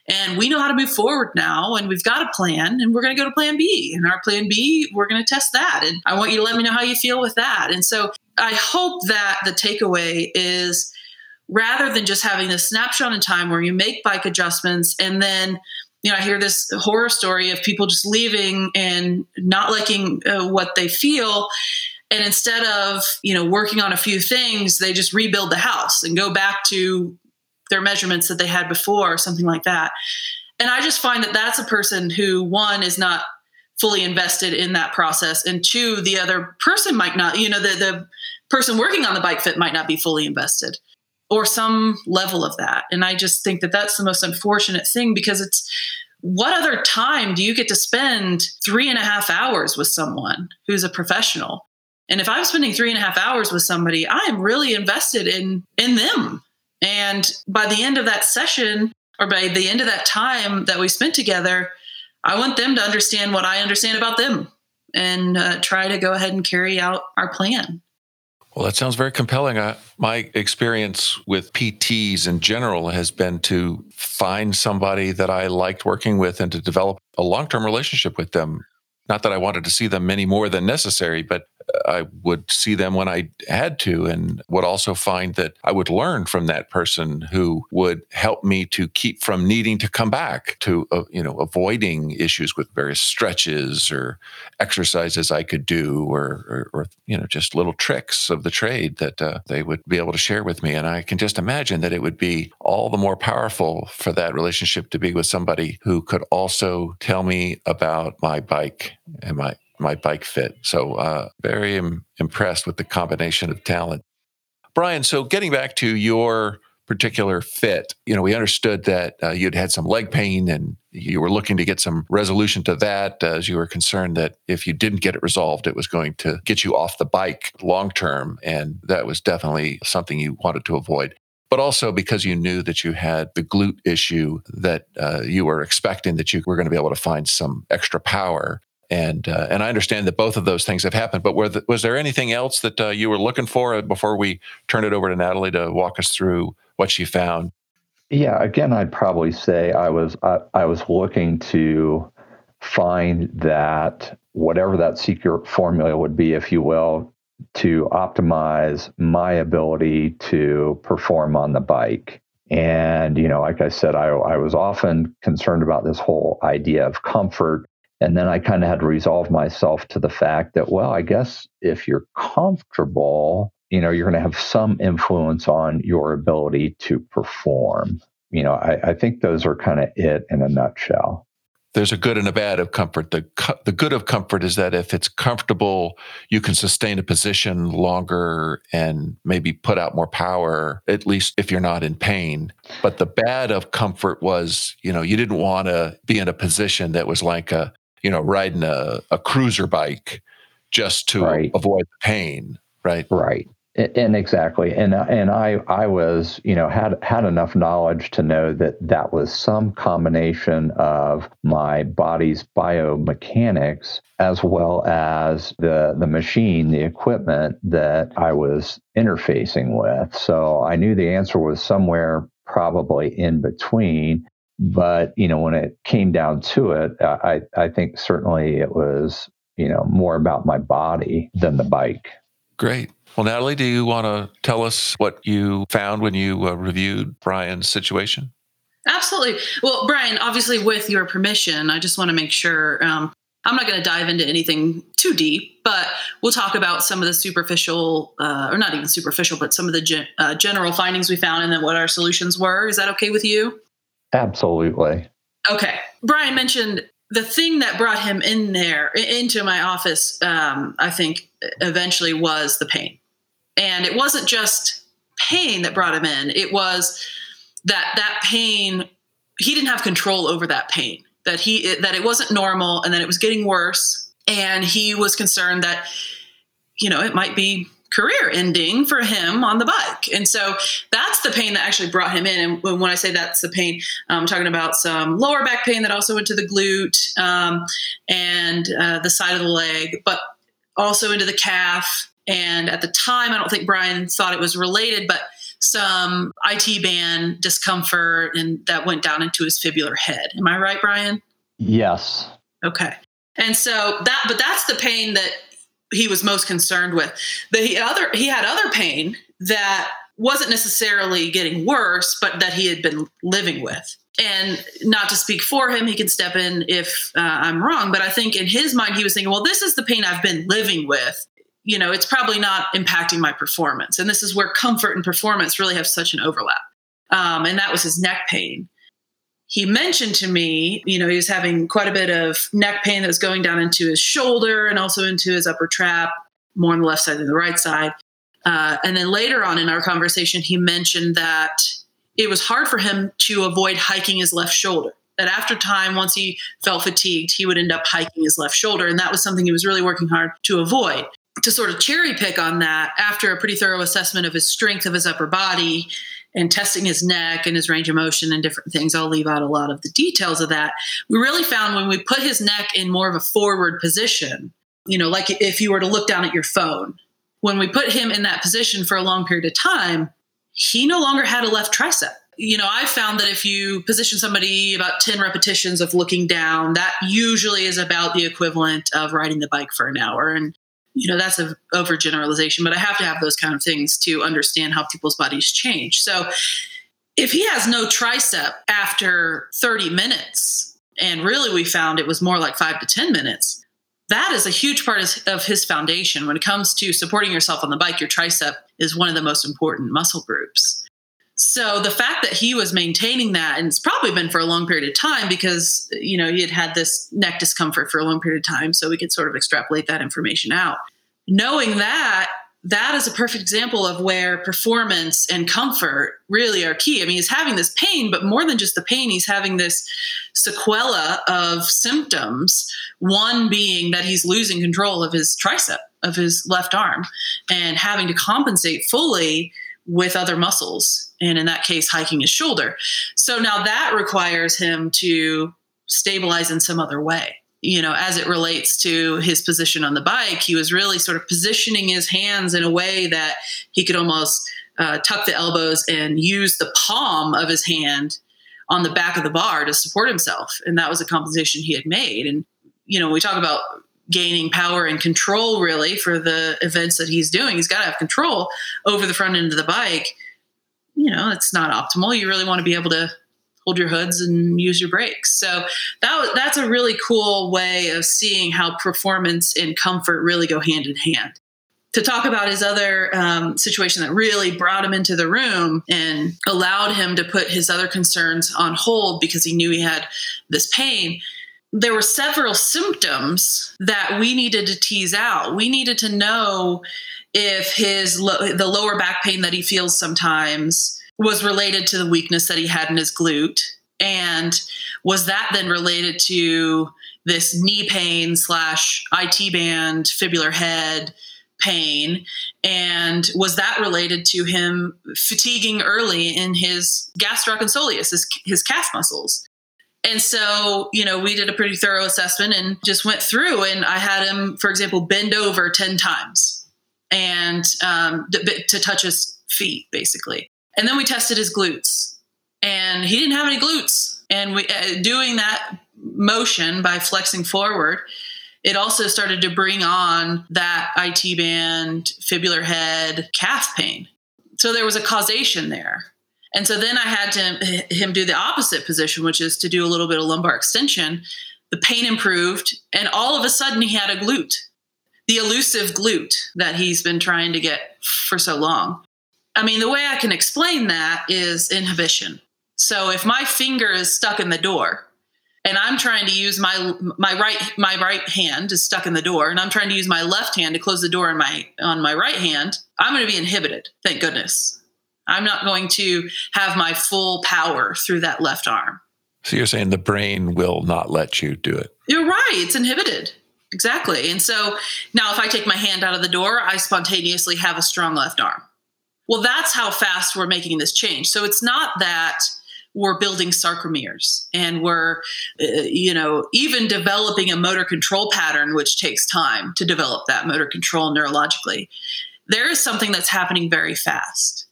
and we know how to move forward now and we've got a plan and we're going to go to plan B. And our plan B, we're going to test that. And I want you to let me know how you feel with that. And so I hope that the takeaway is rather than just having this snapshot in time where you make bike adjustments and then you know i hear this horror story of people just leaving and not liking uh, what they feel. And instead of you know working on a few things they just rebuild the house and go back to their measurements that they had before or something like that. And i just find that that's a person who one is not fully invested in that process and two the other person might not you know the, the person working on the bike fit might not be fully invested or some level of that. And I just think that that's the most unfortunate thing because it's what other time do you get to spend three and a half hours with someone who's a professional? And if I'm spending three and a half hours with somebody, I am really invested in in them. And by the end of that session, or by the end of that time that we spent together, I want them to understand what I understand about them and uh, try to go ahead and carry out our plan. Well, that sounds very compelling. I, my experience with PTs in general has been to find somebody that I liked working with and to develop a long term relationship with them. Not that I wanted to see them any more than necessary, but I would see them when I had to and would also find that I would learn from that person who would help me to keep from needing to come back to, uh, you know, avoiding issues with various stretches or exercises I could do or, or, or you know, just little tricks of the trade that uh, they would be able to share with me. And I can just imagine that it would be all the more powerful for that relationship to be with somebody who could also tell me about my bike and my my bike fit. So, uh, very Im- impressed with the combination of talent. Brian, so getting back to your particular fit, you know, we understood that uh, you'd had some leg pain and you were looking to get some resolution to that as you were concerned that if you didn't get it resolved, it was going to get you off the bike long term. And that was definitely something you wanted to avoid but also because you knew that you had the glute issue that uh, you were expecting that you were going to be able to find some extra power and uh, and I understand that both of those things have happened. But the, was there anything else that uh, you were looking for before we turn it over to Natalie to walk us through what she found? Yeah, again, I'd probably say I was I, I was looking to find that whatever that secret formula would be, if you will, to optimize my ability to perform on the bike. And, you know, like I said, I, I was often concerned about this whole idea of comfort and then I kind of had to resolve myself to the fact that, well, I guess if you're comfortable, you know, you're going to have some influence on your ability to perform. You know, I, I think those are kind of it in a nutshell there's a good and a bad of comfort. The the good of comfort is that if it's comfortable, you can sustain a position longer and maybe put out more power, at least if you're not in pain. But the bad of comfort was, you know, you didn't want to be in a position that was like a you know, riding a, a cruiser bike just to right. avoid the pain, right? Right. And exactly, and uh, and I I was you know had had enough knowledge to know that that was some combination of my body's biomechanics as well as the the machine, the equipment that I was interfacing with. So I knew the answer was somewhere probably in between. But you know, when it came down to it, I I think certainly it was you know more about my body than the bike. Great. Well, Natalie, do you want to tell us what you found when you uh, reviewed Brian's situation? Absolutely. Well, Brian, obviously, with your permission, I just want to make sure um, I'm not going to dive into anything too deep, but we'll talk about some of the superficial, uh, or not even superficial, but some of the gen- uh, general findings we found and then what our solutions were. Is that okay with you? Absolutely. Okay. Brian mentioned the thing that brought him in there into my office, um, I think eventually was the pain. And it wasn't just pain that brought him in, it was that that pain, he didn't have control over that pain, that he, that it wasn't normal and that it was getting worse. And he was concerned that, you know, it might be career ending for him on the bike. And so the pain that actually brought him in. And when I say that's the pain, I'm talking about some lower back pain that also went to the glute um, and uh, the side of the leg, but also into the calf. And at the time, I don't think Brian thought it was related, but some IT band discomfort and that went down into his fibular head. Am I right, Brian? Yes. Okay. And so that, but that's the pain that he was most concerned with. The other he had other pain that wasn't necessarily getting worse, but that he had been living with. And not to speak for him, he can step in if uh, I'm wrong, but I think in his mind he was thinking, well, this is the pain I've been living with. You know, it's probably not impacting my performance. And this is where comfort and performance really have such an overlap. Um, and that was his neck pain he mentioned to me, you know, he was having quite a bit of neck pain that was going down into his shoulder and also into his upper trap, more on the left side than the right side. Uh, and then later on in our conversation, he mentioned that it was hard for him to avoid hiking his left shoulder. That after time, once he felt fatigued, he would end up hiking his left shoulder. And that was something he was really working hard to avoid. To sort of cherry pick on that, after a pretty thorough assessment of his strength of his upper body, and testing his neck and his range of motion and different things. I'll leave out a lot of the details of that. We really found when we put his neck in more of a forward position, you know, like if you were to look down at your phone, when we put him in that position for a long period of time, he no longer had a left tricep. You know, I found that if you position somebody about 10 repetitions of looking down, that usually is about the equivalent of riding the bike for an hour. And you know that's an overgeneralization but i have to have those kind of things to understand how people's bodies change so if he has no tricep after 30 minutes and really we found it was more like 5 to 10 minutes that is a huge part of his foundation when it comes to supporting yourself on the bike your tricep is one of the most important muscle groups so the fact that he was maintaining that, and it's probably been for a long period of time because, you know, he had had this neck discomfort for a long period of time. So we could sort of extrapolate that information out. Knowing that, that is a perfect example of where performance and comfort really are key. I mean, he's having this pain, but more than just the pain, he's having this sequela of symptoms. One being that he's losing control of his tricep, of his left arm, and having to compensate fully with other muscles and in that case hiking his shoulder so now that requires him to stabilize in some other way you know as it relates to his position on the bike he was really sort of positioning his hands in a way that he could almost uh, tuck the elbows and use the palm of his hand on the back of the bar to support himself. And that was a compensation he had made. And you know we talk about gaining power and control really for the events that he's doing. He's got to have control over the front end of the bike. You know, it's not optimal. You really want to be able to hold your hoods and use your brakes. So that that's a really cool way of seeing how performance and comfort really go hand in hand. To talk about his other um, situation that really brought him into the room and allowed him to put his other concerns on hold because he knew he had this pain. There were several symptoms that we needed to tease out. We needed to know if his lo- the lower back pain that he feels sometimes was related to the weakness that he had in his glute? And was that then related to this knee pain slash IT band fibular head pain? And was that related to him fatiguing early in his gastroc soleus his, his calf muscles? And so you know we did a pretty thorough assessment and just went through and i had him for example bend over 10 times and um, to touch his feet, basically. And then we tested his glutes, and he didn't have any glutes. And we uh, doing that motion by flexing forward, it also started to bring on that IT band, fibular head, calf pain. So there was a causation there. And so then I had to him do the opposite position, which is to do a little bit of lumbar extension. The pain improved, and all of a sudden he had a glute the elusive glute that he's been trying to get for so long. I mean, the way I can explain that is inhibition. So if my finger is stuck in the door and I'm trying to use my my right my right hand is stuck in the door and I'm trying to use my left hand to close the door on my on my right hand, I'm going to be inhibited. Thank goodness. I'm not going to have my full power through that left arm. So you're saying the brain will not let you do it. You're right, it's inhibited. Exactly. And so now if I take my hand out of the door, I spontaneously have a strong left arm. Well, that's how fast we're making this change. So it's not that we're building sarcomeres and we're uh, you know even developing a motor control pattern which takes time to develop that motor control neurologically. There is something that's happening very fast.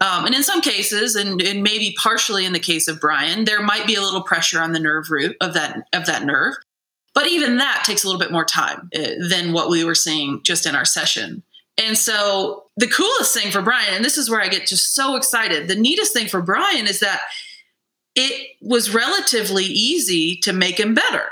Um, and in some cases and, and maybe partially in the case of brian there might be a little pressure on the nerve root of that of that nerve. But even that takes a little bit more time uh, than what we were seeing just in our session and so the coolest thing for Brian, and this is where I get just so excited, the neatest thing for Brian is that it was relatively easy to make him better.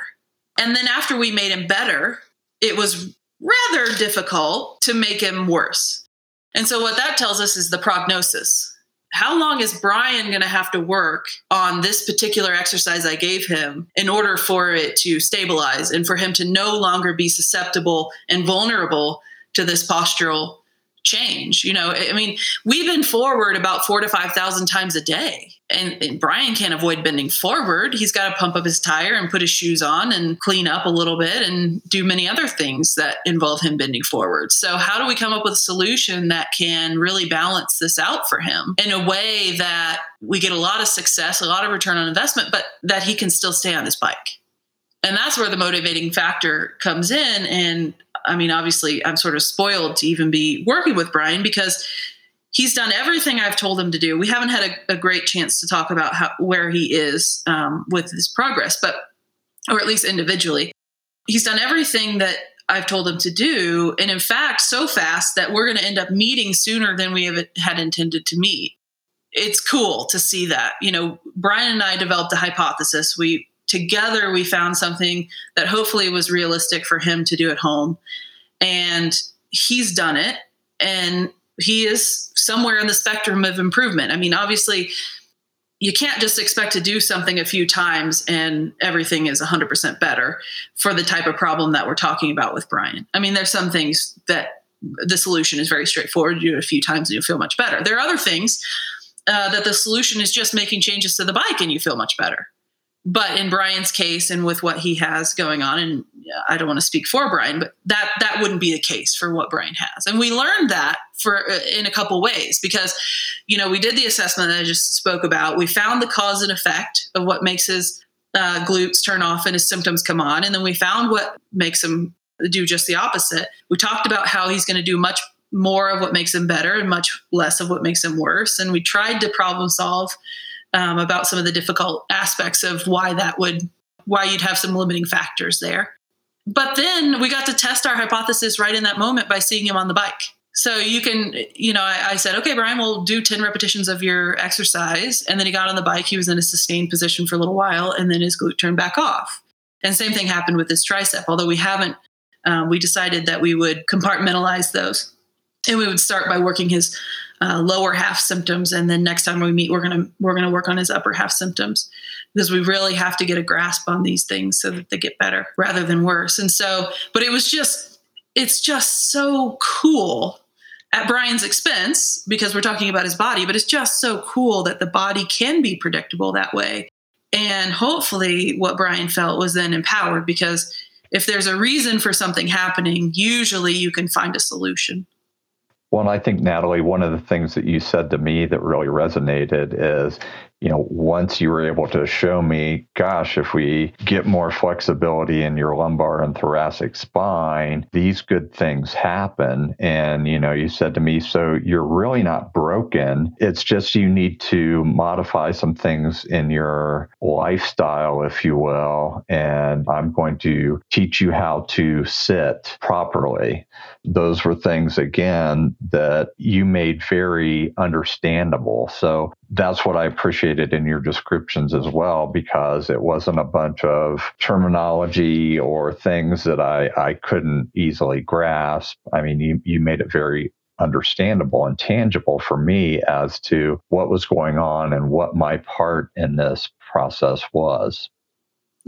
And then after we made him better, it was rather difficult to make him worse. And so what that tells us is the prognosis. How long is Brian going to have to work on this particular exercise I gave him in order for it to stabilize and for him to no longer be susceptible and vulnerable to this postural change. You know, I mean, we've been forward about four to 5,000 times a day. And, and, Brian can't avoid bending forward. He's got to pump up his tire and put his shoes on and clean up a little bit and do many other things that involve him bending forward. So, how do we come up with a solution that can really balance this out for him in a way that we get a lot of success, a lot of return on investment, but that he can still stay on his bike? And that's where the motivating factor comes in. And I mean, obviously, I'm sort of spoiled to even be working with Brian because he's done everything I've told him to do. We haven't had a, a great chance to talk about how, where he is um, with his progress, but or at least individually, he's done everything that I've told him to do, and in fact, so fast that we're going to end up meeting sooner than we have, had intended to meet. It's cool to see that. You know, Brian and I developed a hypothesis. We together we found something that hopefully was realistic for him to do at home. And he's done it and he is somewhere in the spectrum of improvement. I mean obviously you can't just expect to do something a few times and everything is 100% better for the type of problem that we're talking about with brian. I mean there's some things that the solution is very straightforward. You do it a few times and you feel much better. There are other things uh, that the solution is just making changes to the bike and you feel much better but in Brian's case and with what he has going on and I don't want to speak for Brian but that that wouldn't be the case for what Brian has. And we learned that for uh, in a couple ways because you know we did the assessment that I just spoke about. We found the cause and effect of what makes his uh, glutes turn off and his symptoms come on and then we found what makes him do just the opposite. We talked about how he's going to do much more of what makes him better and much less of what makes him worse and we tried to problem solve um, about some of the difficult aspects of why that would why you'd have some limiting factors there. But then we got to test our hypothesis right in that moment by seeing him on the bike. So you can, you know, I, I, said, okay, Brian, we'll do 10 repetitions of your exercise. And then he got on the bike. He was in a sustained position for a little while, and then his glute turned back off. And same thing happened with his tricep, although we haven't, um, we decided that we would compartmentalize those. And we would start by working his uh, lower half symptoms, and then next time we meet, we're gonna we're gonna work on his upper half symptoms because we really have to get a grasp on these things so that they get better rather than worse. And so, but it was just it's just so cool at Brian's expense because we're talking about his body, but it's just so cool that the body can be predictable that way. And hopefully, what Brian felt was then empowered because if there's a reason for something happening, usually you can find a solution. Well, and I think, Natalie, one of the things that you said to me that really resonated is you know, once you were able to show me, gosh, if we get more flexibility in your lumbar and thoracic spine, these good things happen. And, you know, you said to me, so you're really not broken. It's just you need to modify some things in your lifestyle, if you will. And I'm going to teach you how to sit properly. Those were things, again, that you made very understandable. So that's what I appreciated in your descriptions as well, because it wasn't a bunch of terminology or things that I, I couldn't easily grasp. I mean, you, you made it very understandable and tangible for me as to what was going on and what my part in this process was.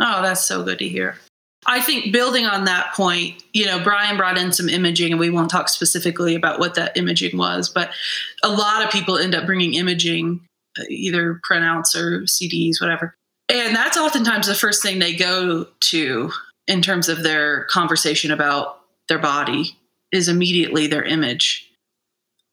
Oh, that's so good to hear. I think building on that point, you know, Brian brought in some imaging, and we won't talk specifically about what that imaging was, but a lot of people end up bringing imaging, either printouts or CDs, whatever. And that's oftentimes the first thing they go to in terms of their conversation about their body is immediately their image.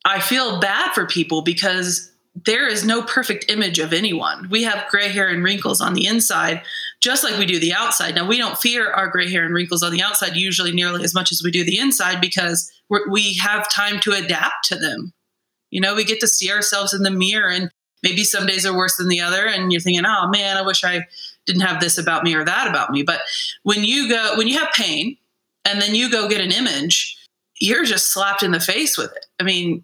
I feel bad for people because there is no perfect image of anyone. We have gray hair and wrinkles on the inside, just like we do the outside. Now, we don't fear our gray hair and wrinkles on the outside usually nearly as much as we do the inside because we have time to adapt to them. You know, we get to see ourselves in the mirror, and maybe some days are worse than the other. And you're thinking, oh man, I wish I didn't have this about me or that about me. But when you go, when you have pain and then you go get an image, you're just slapped in the face with it. I mean,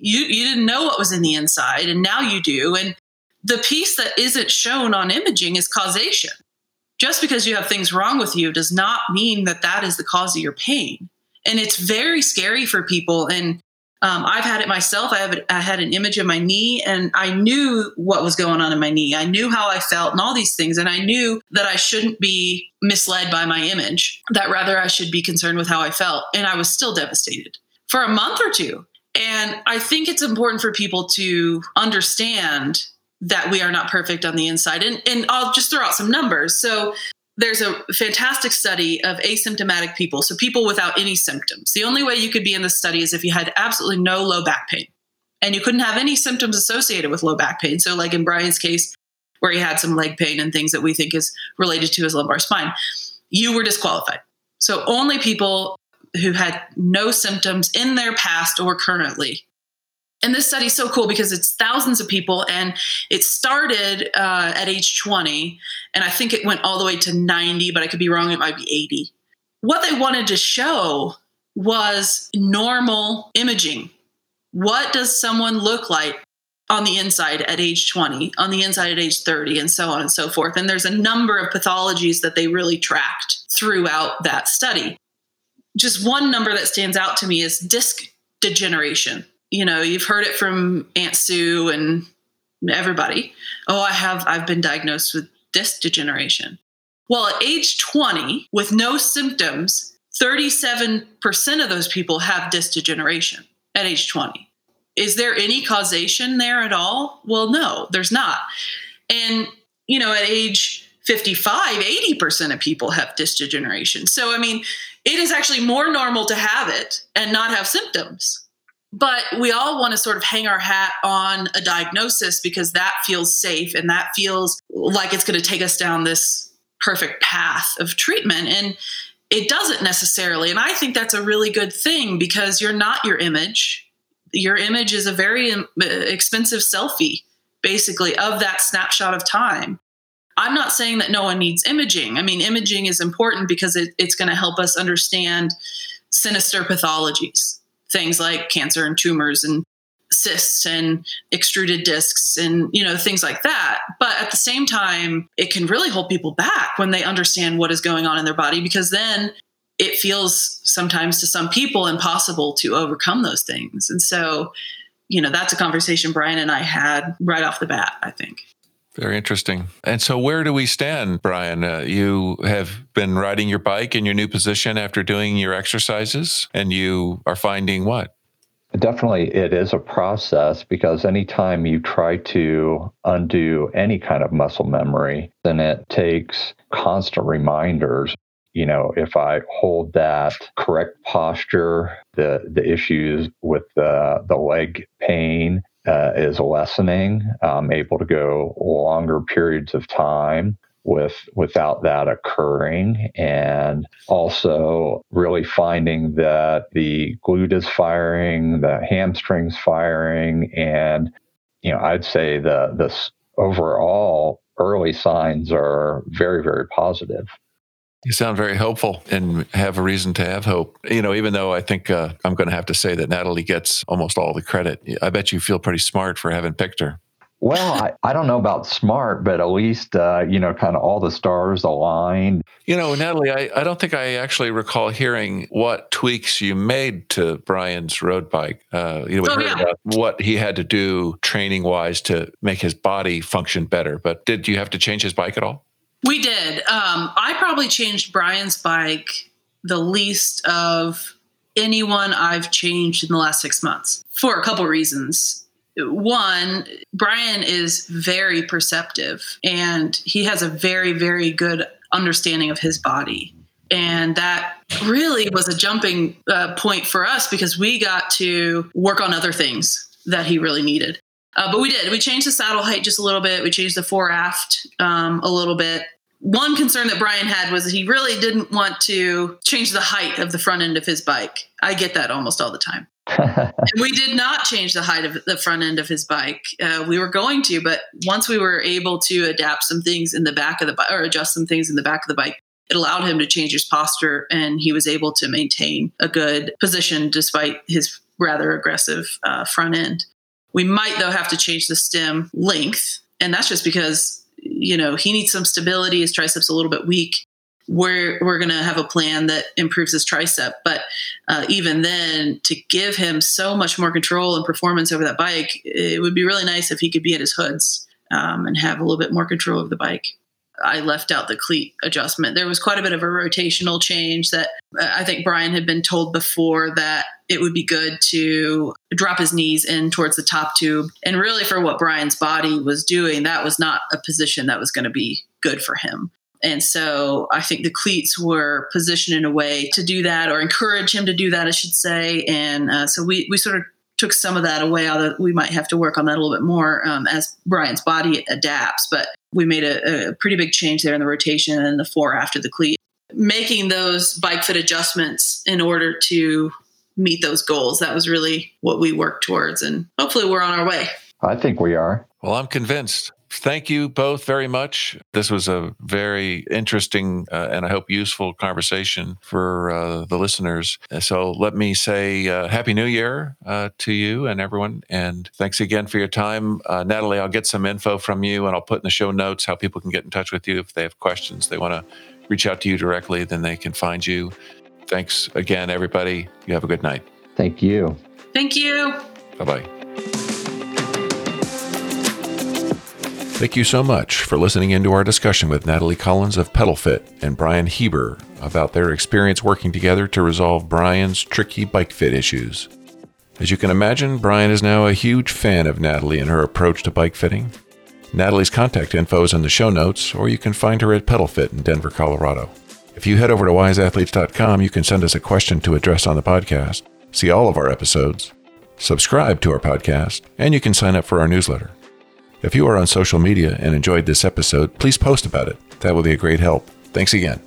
you you didn't know what was in the inside and now you do and the piece that isn't shown on imaging is causation just because you have things wrong with you does not mean that that is the cause of your pain and it's very scary for people and um, I've had it myself. I have I had an image of my knee, and I knew what was going on in my knee. I knew how I felt, and all these things, and I knew that I shouldn't be misled by my image. That rather I should be concerned with how I felt, and I was still devastated for a month or two. And I think it's important for people to understand that we are not perfect on the inside. And, and I'll just throw out some numbers. So there's a fantastic study of asymptomatic people, so people without any symptoms. The only way you could be in the study is if you had absolutely no low back pain and you couldn't have any symptoms associated with low back pain. So, like in Brian's case, where he had some leg pain and things that we think is related to his lumbar spine, you were disqualified. So, only people who had no symptoms in their past or currently. And this study's so cool because it's thousands of people and it started uh, at age 20. And I think it went all the way to 90, but I could be wrong. It might be 80. What they wanted to show was normal imaging. What does someone look like on the inside at age 20, on the inside at age 30, and so on and so forth? And there's a number of pathologies that they really tracked throughout that study just one number that stands out to me is disc degeneration. You know, you've heard it from Aunt Sue and everybody. Oh, I have, I've been diagnosed with disc degeneration. Well, at age 20, with no symptoms, 37% of those people have disc degeneration at age 20. Is there any causation there at all? Well, no, there's not. And, you know, at age 55, 80% of people have disc degeneration. So, I mean, it is actually more normal to have it and not have symptoms. But we all want to sort of hang our hat on a diagnosis because that feels safe and that feels like it's going to take us down this perfect path of treatment. And it doesn't necessarily. And I think that's a really good thing because you're not your image. Your image is a very um, expensive selfie, basically, of that snapshot of time. I'm not saying that no one needs imaging. I mean, imaging is important because it, it's going to help us understand sinister pathologies, things like cancer and tumors and cysts and extruded discs and you know things like that. But at the same time it can really hold people back when they understand what is going on in their body because then it feels sometimes to some people impossible to overcome those things. And so you know that's a conversation brian and i had right off the bat i think very interesting. And so, where do we stand, Brian? Uh, you have been riding your bike in your new position after doing your exercises, and you are finding what? Definitely, it is a process because anytime you try to undo any kind of muscle memory, then it takes constant reminders. You know, if I hold that correct posture, the the issues with the the leg pain, uh, is lessening. I'm able to go longer periods of time with without that occurring and also really finding that the glute is firing the hamstrings firing and you know i'd say the the overall early signs are very very positive you sound very hopeful and have a reason to have hope. You know, even though I think uh, I'm going to have to say that Natalie gets almost all the credit, I bet you feel pretty smart for having picked her. Well, I, I don't know about smart, but at least, uh, you know, kind of all the stars aligned. You know, Natalie, I, I don't think I actually recall hearing what tweaks you made to Brian's road bike. Uh, you know, we Oh, heard yeah. about what he had to do training wise to make his body function better. But did you have to change his bike at all? We did. Um, I probably changed Brian's bike the least of anyone I've changed in the last six months for a couple reasons. One, Brian is very perceptive and he has a very, very good understanding of his body. And that really was a jumping uh, point for us because we got to work on other things that he really needed. Uh, but we did. We changed the saddle height just a little bit. We changed the fore aft um, a little bit. One concern that Brian had was that he really didn't want to change the height of the front end of his bike. I get that almost all the time. And we did not change the height of the front end of his bike. Uh, we were going to, but once we were able to adapt some things in the back of the bike or adjust some things in the back of the bike, it allowed him to change his posture and he was able to maintain a good position despite his rather aggressive uh, front end. We might, though, have to change the stem length. And that's just because, you know, he needs some stability. His triceps a little bit weak. We're, we're going to have a plan that improves his tricep. But uh, even then, to give him so much more control and performance over that bike, it would be really nice if he could be at his hoods um, and have a little bit more control of the bike. I left out the cleat adjustment. There was quite a bit of a rotational change that uh, I think Brian had been told before that it would be good to drop his knees in towards the top tube. And really, for what Brian's body was doing, that was not a position that was going to be good for him. And so I think the cleats were positioned in a way to do that or encourage him to do that, I should say. And uh, so we, we sort of took some of that away, although we might have to work on that a little bit more um, as Brian's body adapts. But we made a, a pretty big change there in the rotation and the fore after the cleat, making those bike fit adjustments in order to meet those goals. That was really what we worked towards. And hopefully we're on our way. I think we are. Well, I'm convinced. Thank you both very much. This was a very interesting uh, and I hope useful conversation for uh, the listeners. So let me say uh, Happy New Year uh, to you and everyone. And thanks again for your time. Uh, Natalie, I'll get some info from you and I'll put in the show notes how people can get in touch with you if they have questions. They want to reach out to you directly, then they can find you. Thanks again, everybody. You have a good night. Thank you. Thank you. Bye bye. Thank you so much for listening into our discussion with Natalie Collins of PedalFit and Brian Heber about their experience working together to resolve Brian's tricky bike fit issues. As you can imagine, Brian is now a huge fan of Natalie and her approach to bike fitting. Natalie's contact info is in the show notes, or you can find her at PedalFit in Denver, Colorado. If you head over to wiseathletes.com, you can send us a question to address on the podcast, see all of our episodes, subscribe to our podcast, and you can sign up for our newsletter. If you are on social media and enjoyed this episode, please post about it. That will be a great help. Thanks again.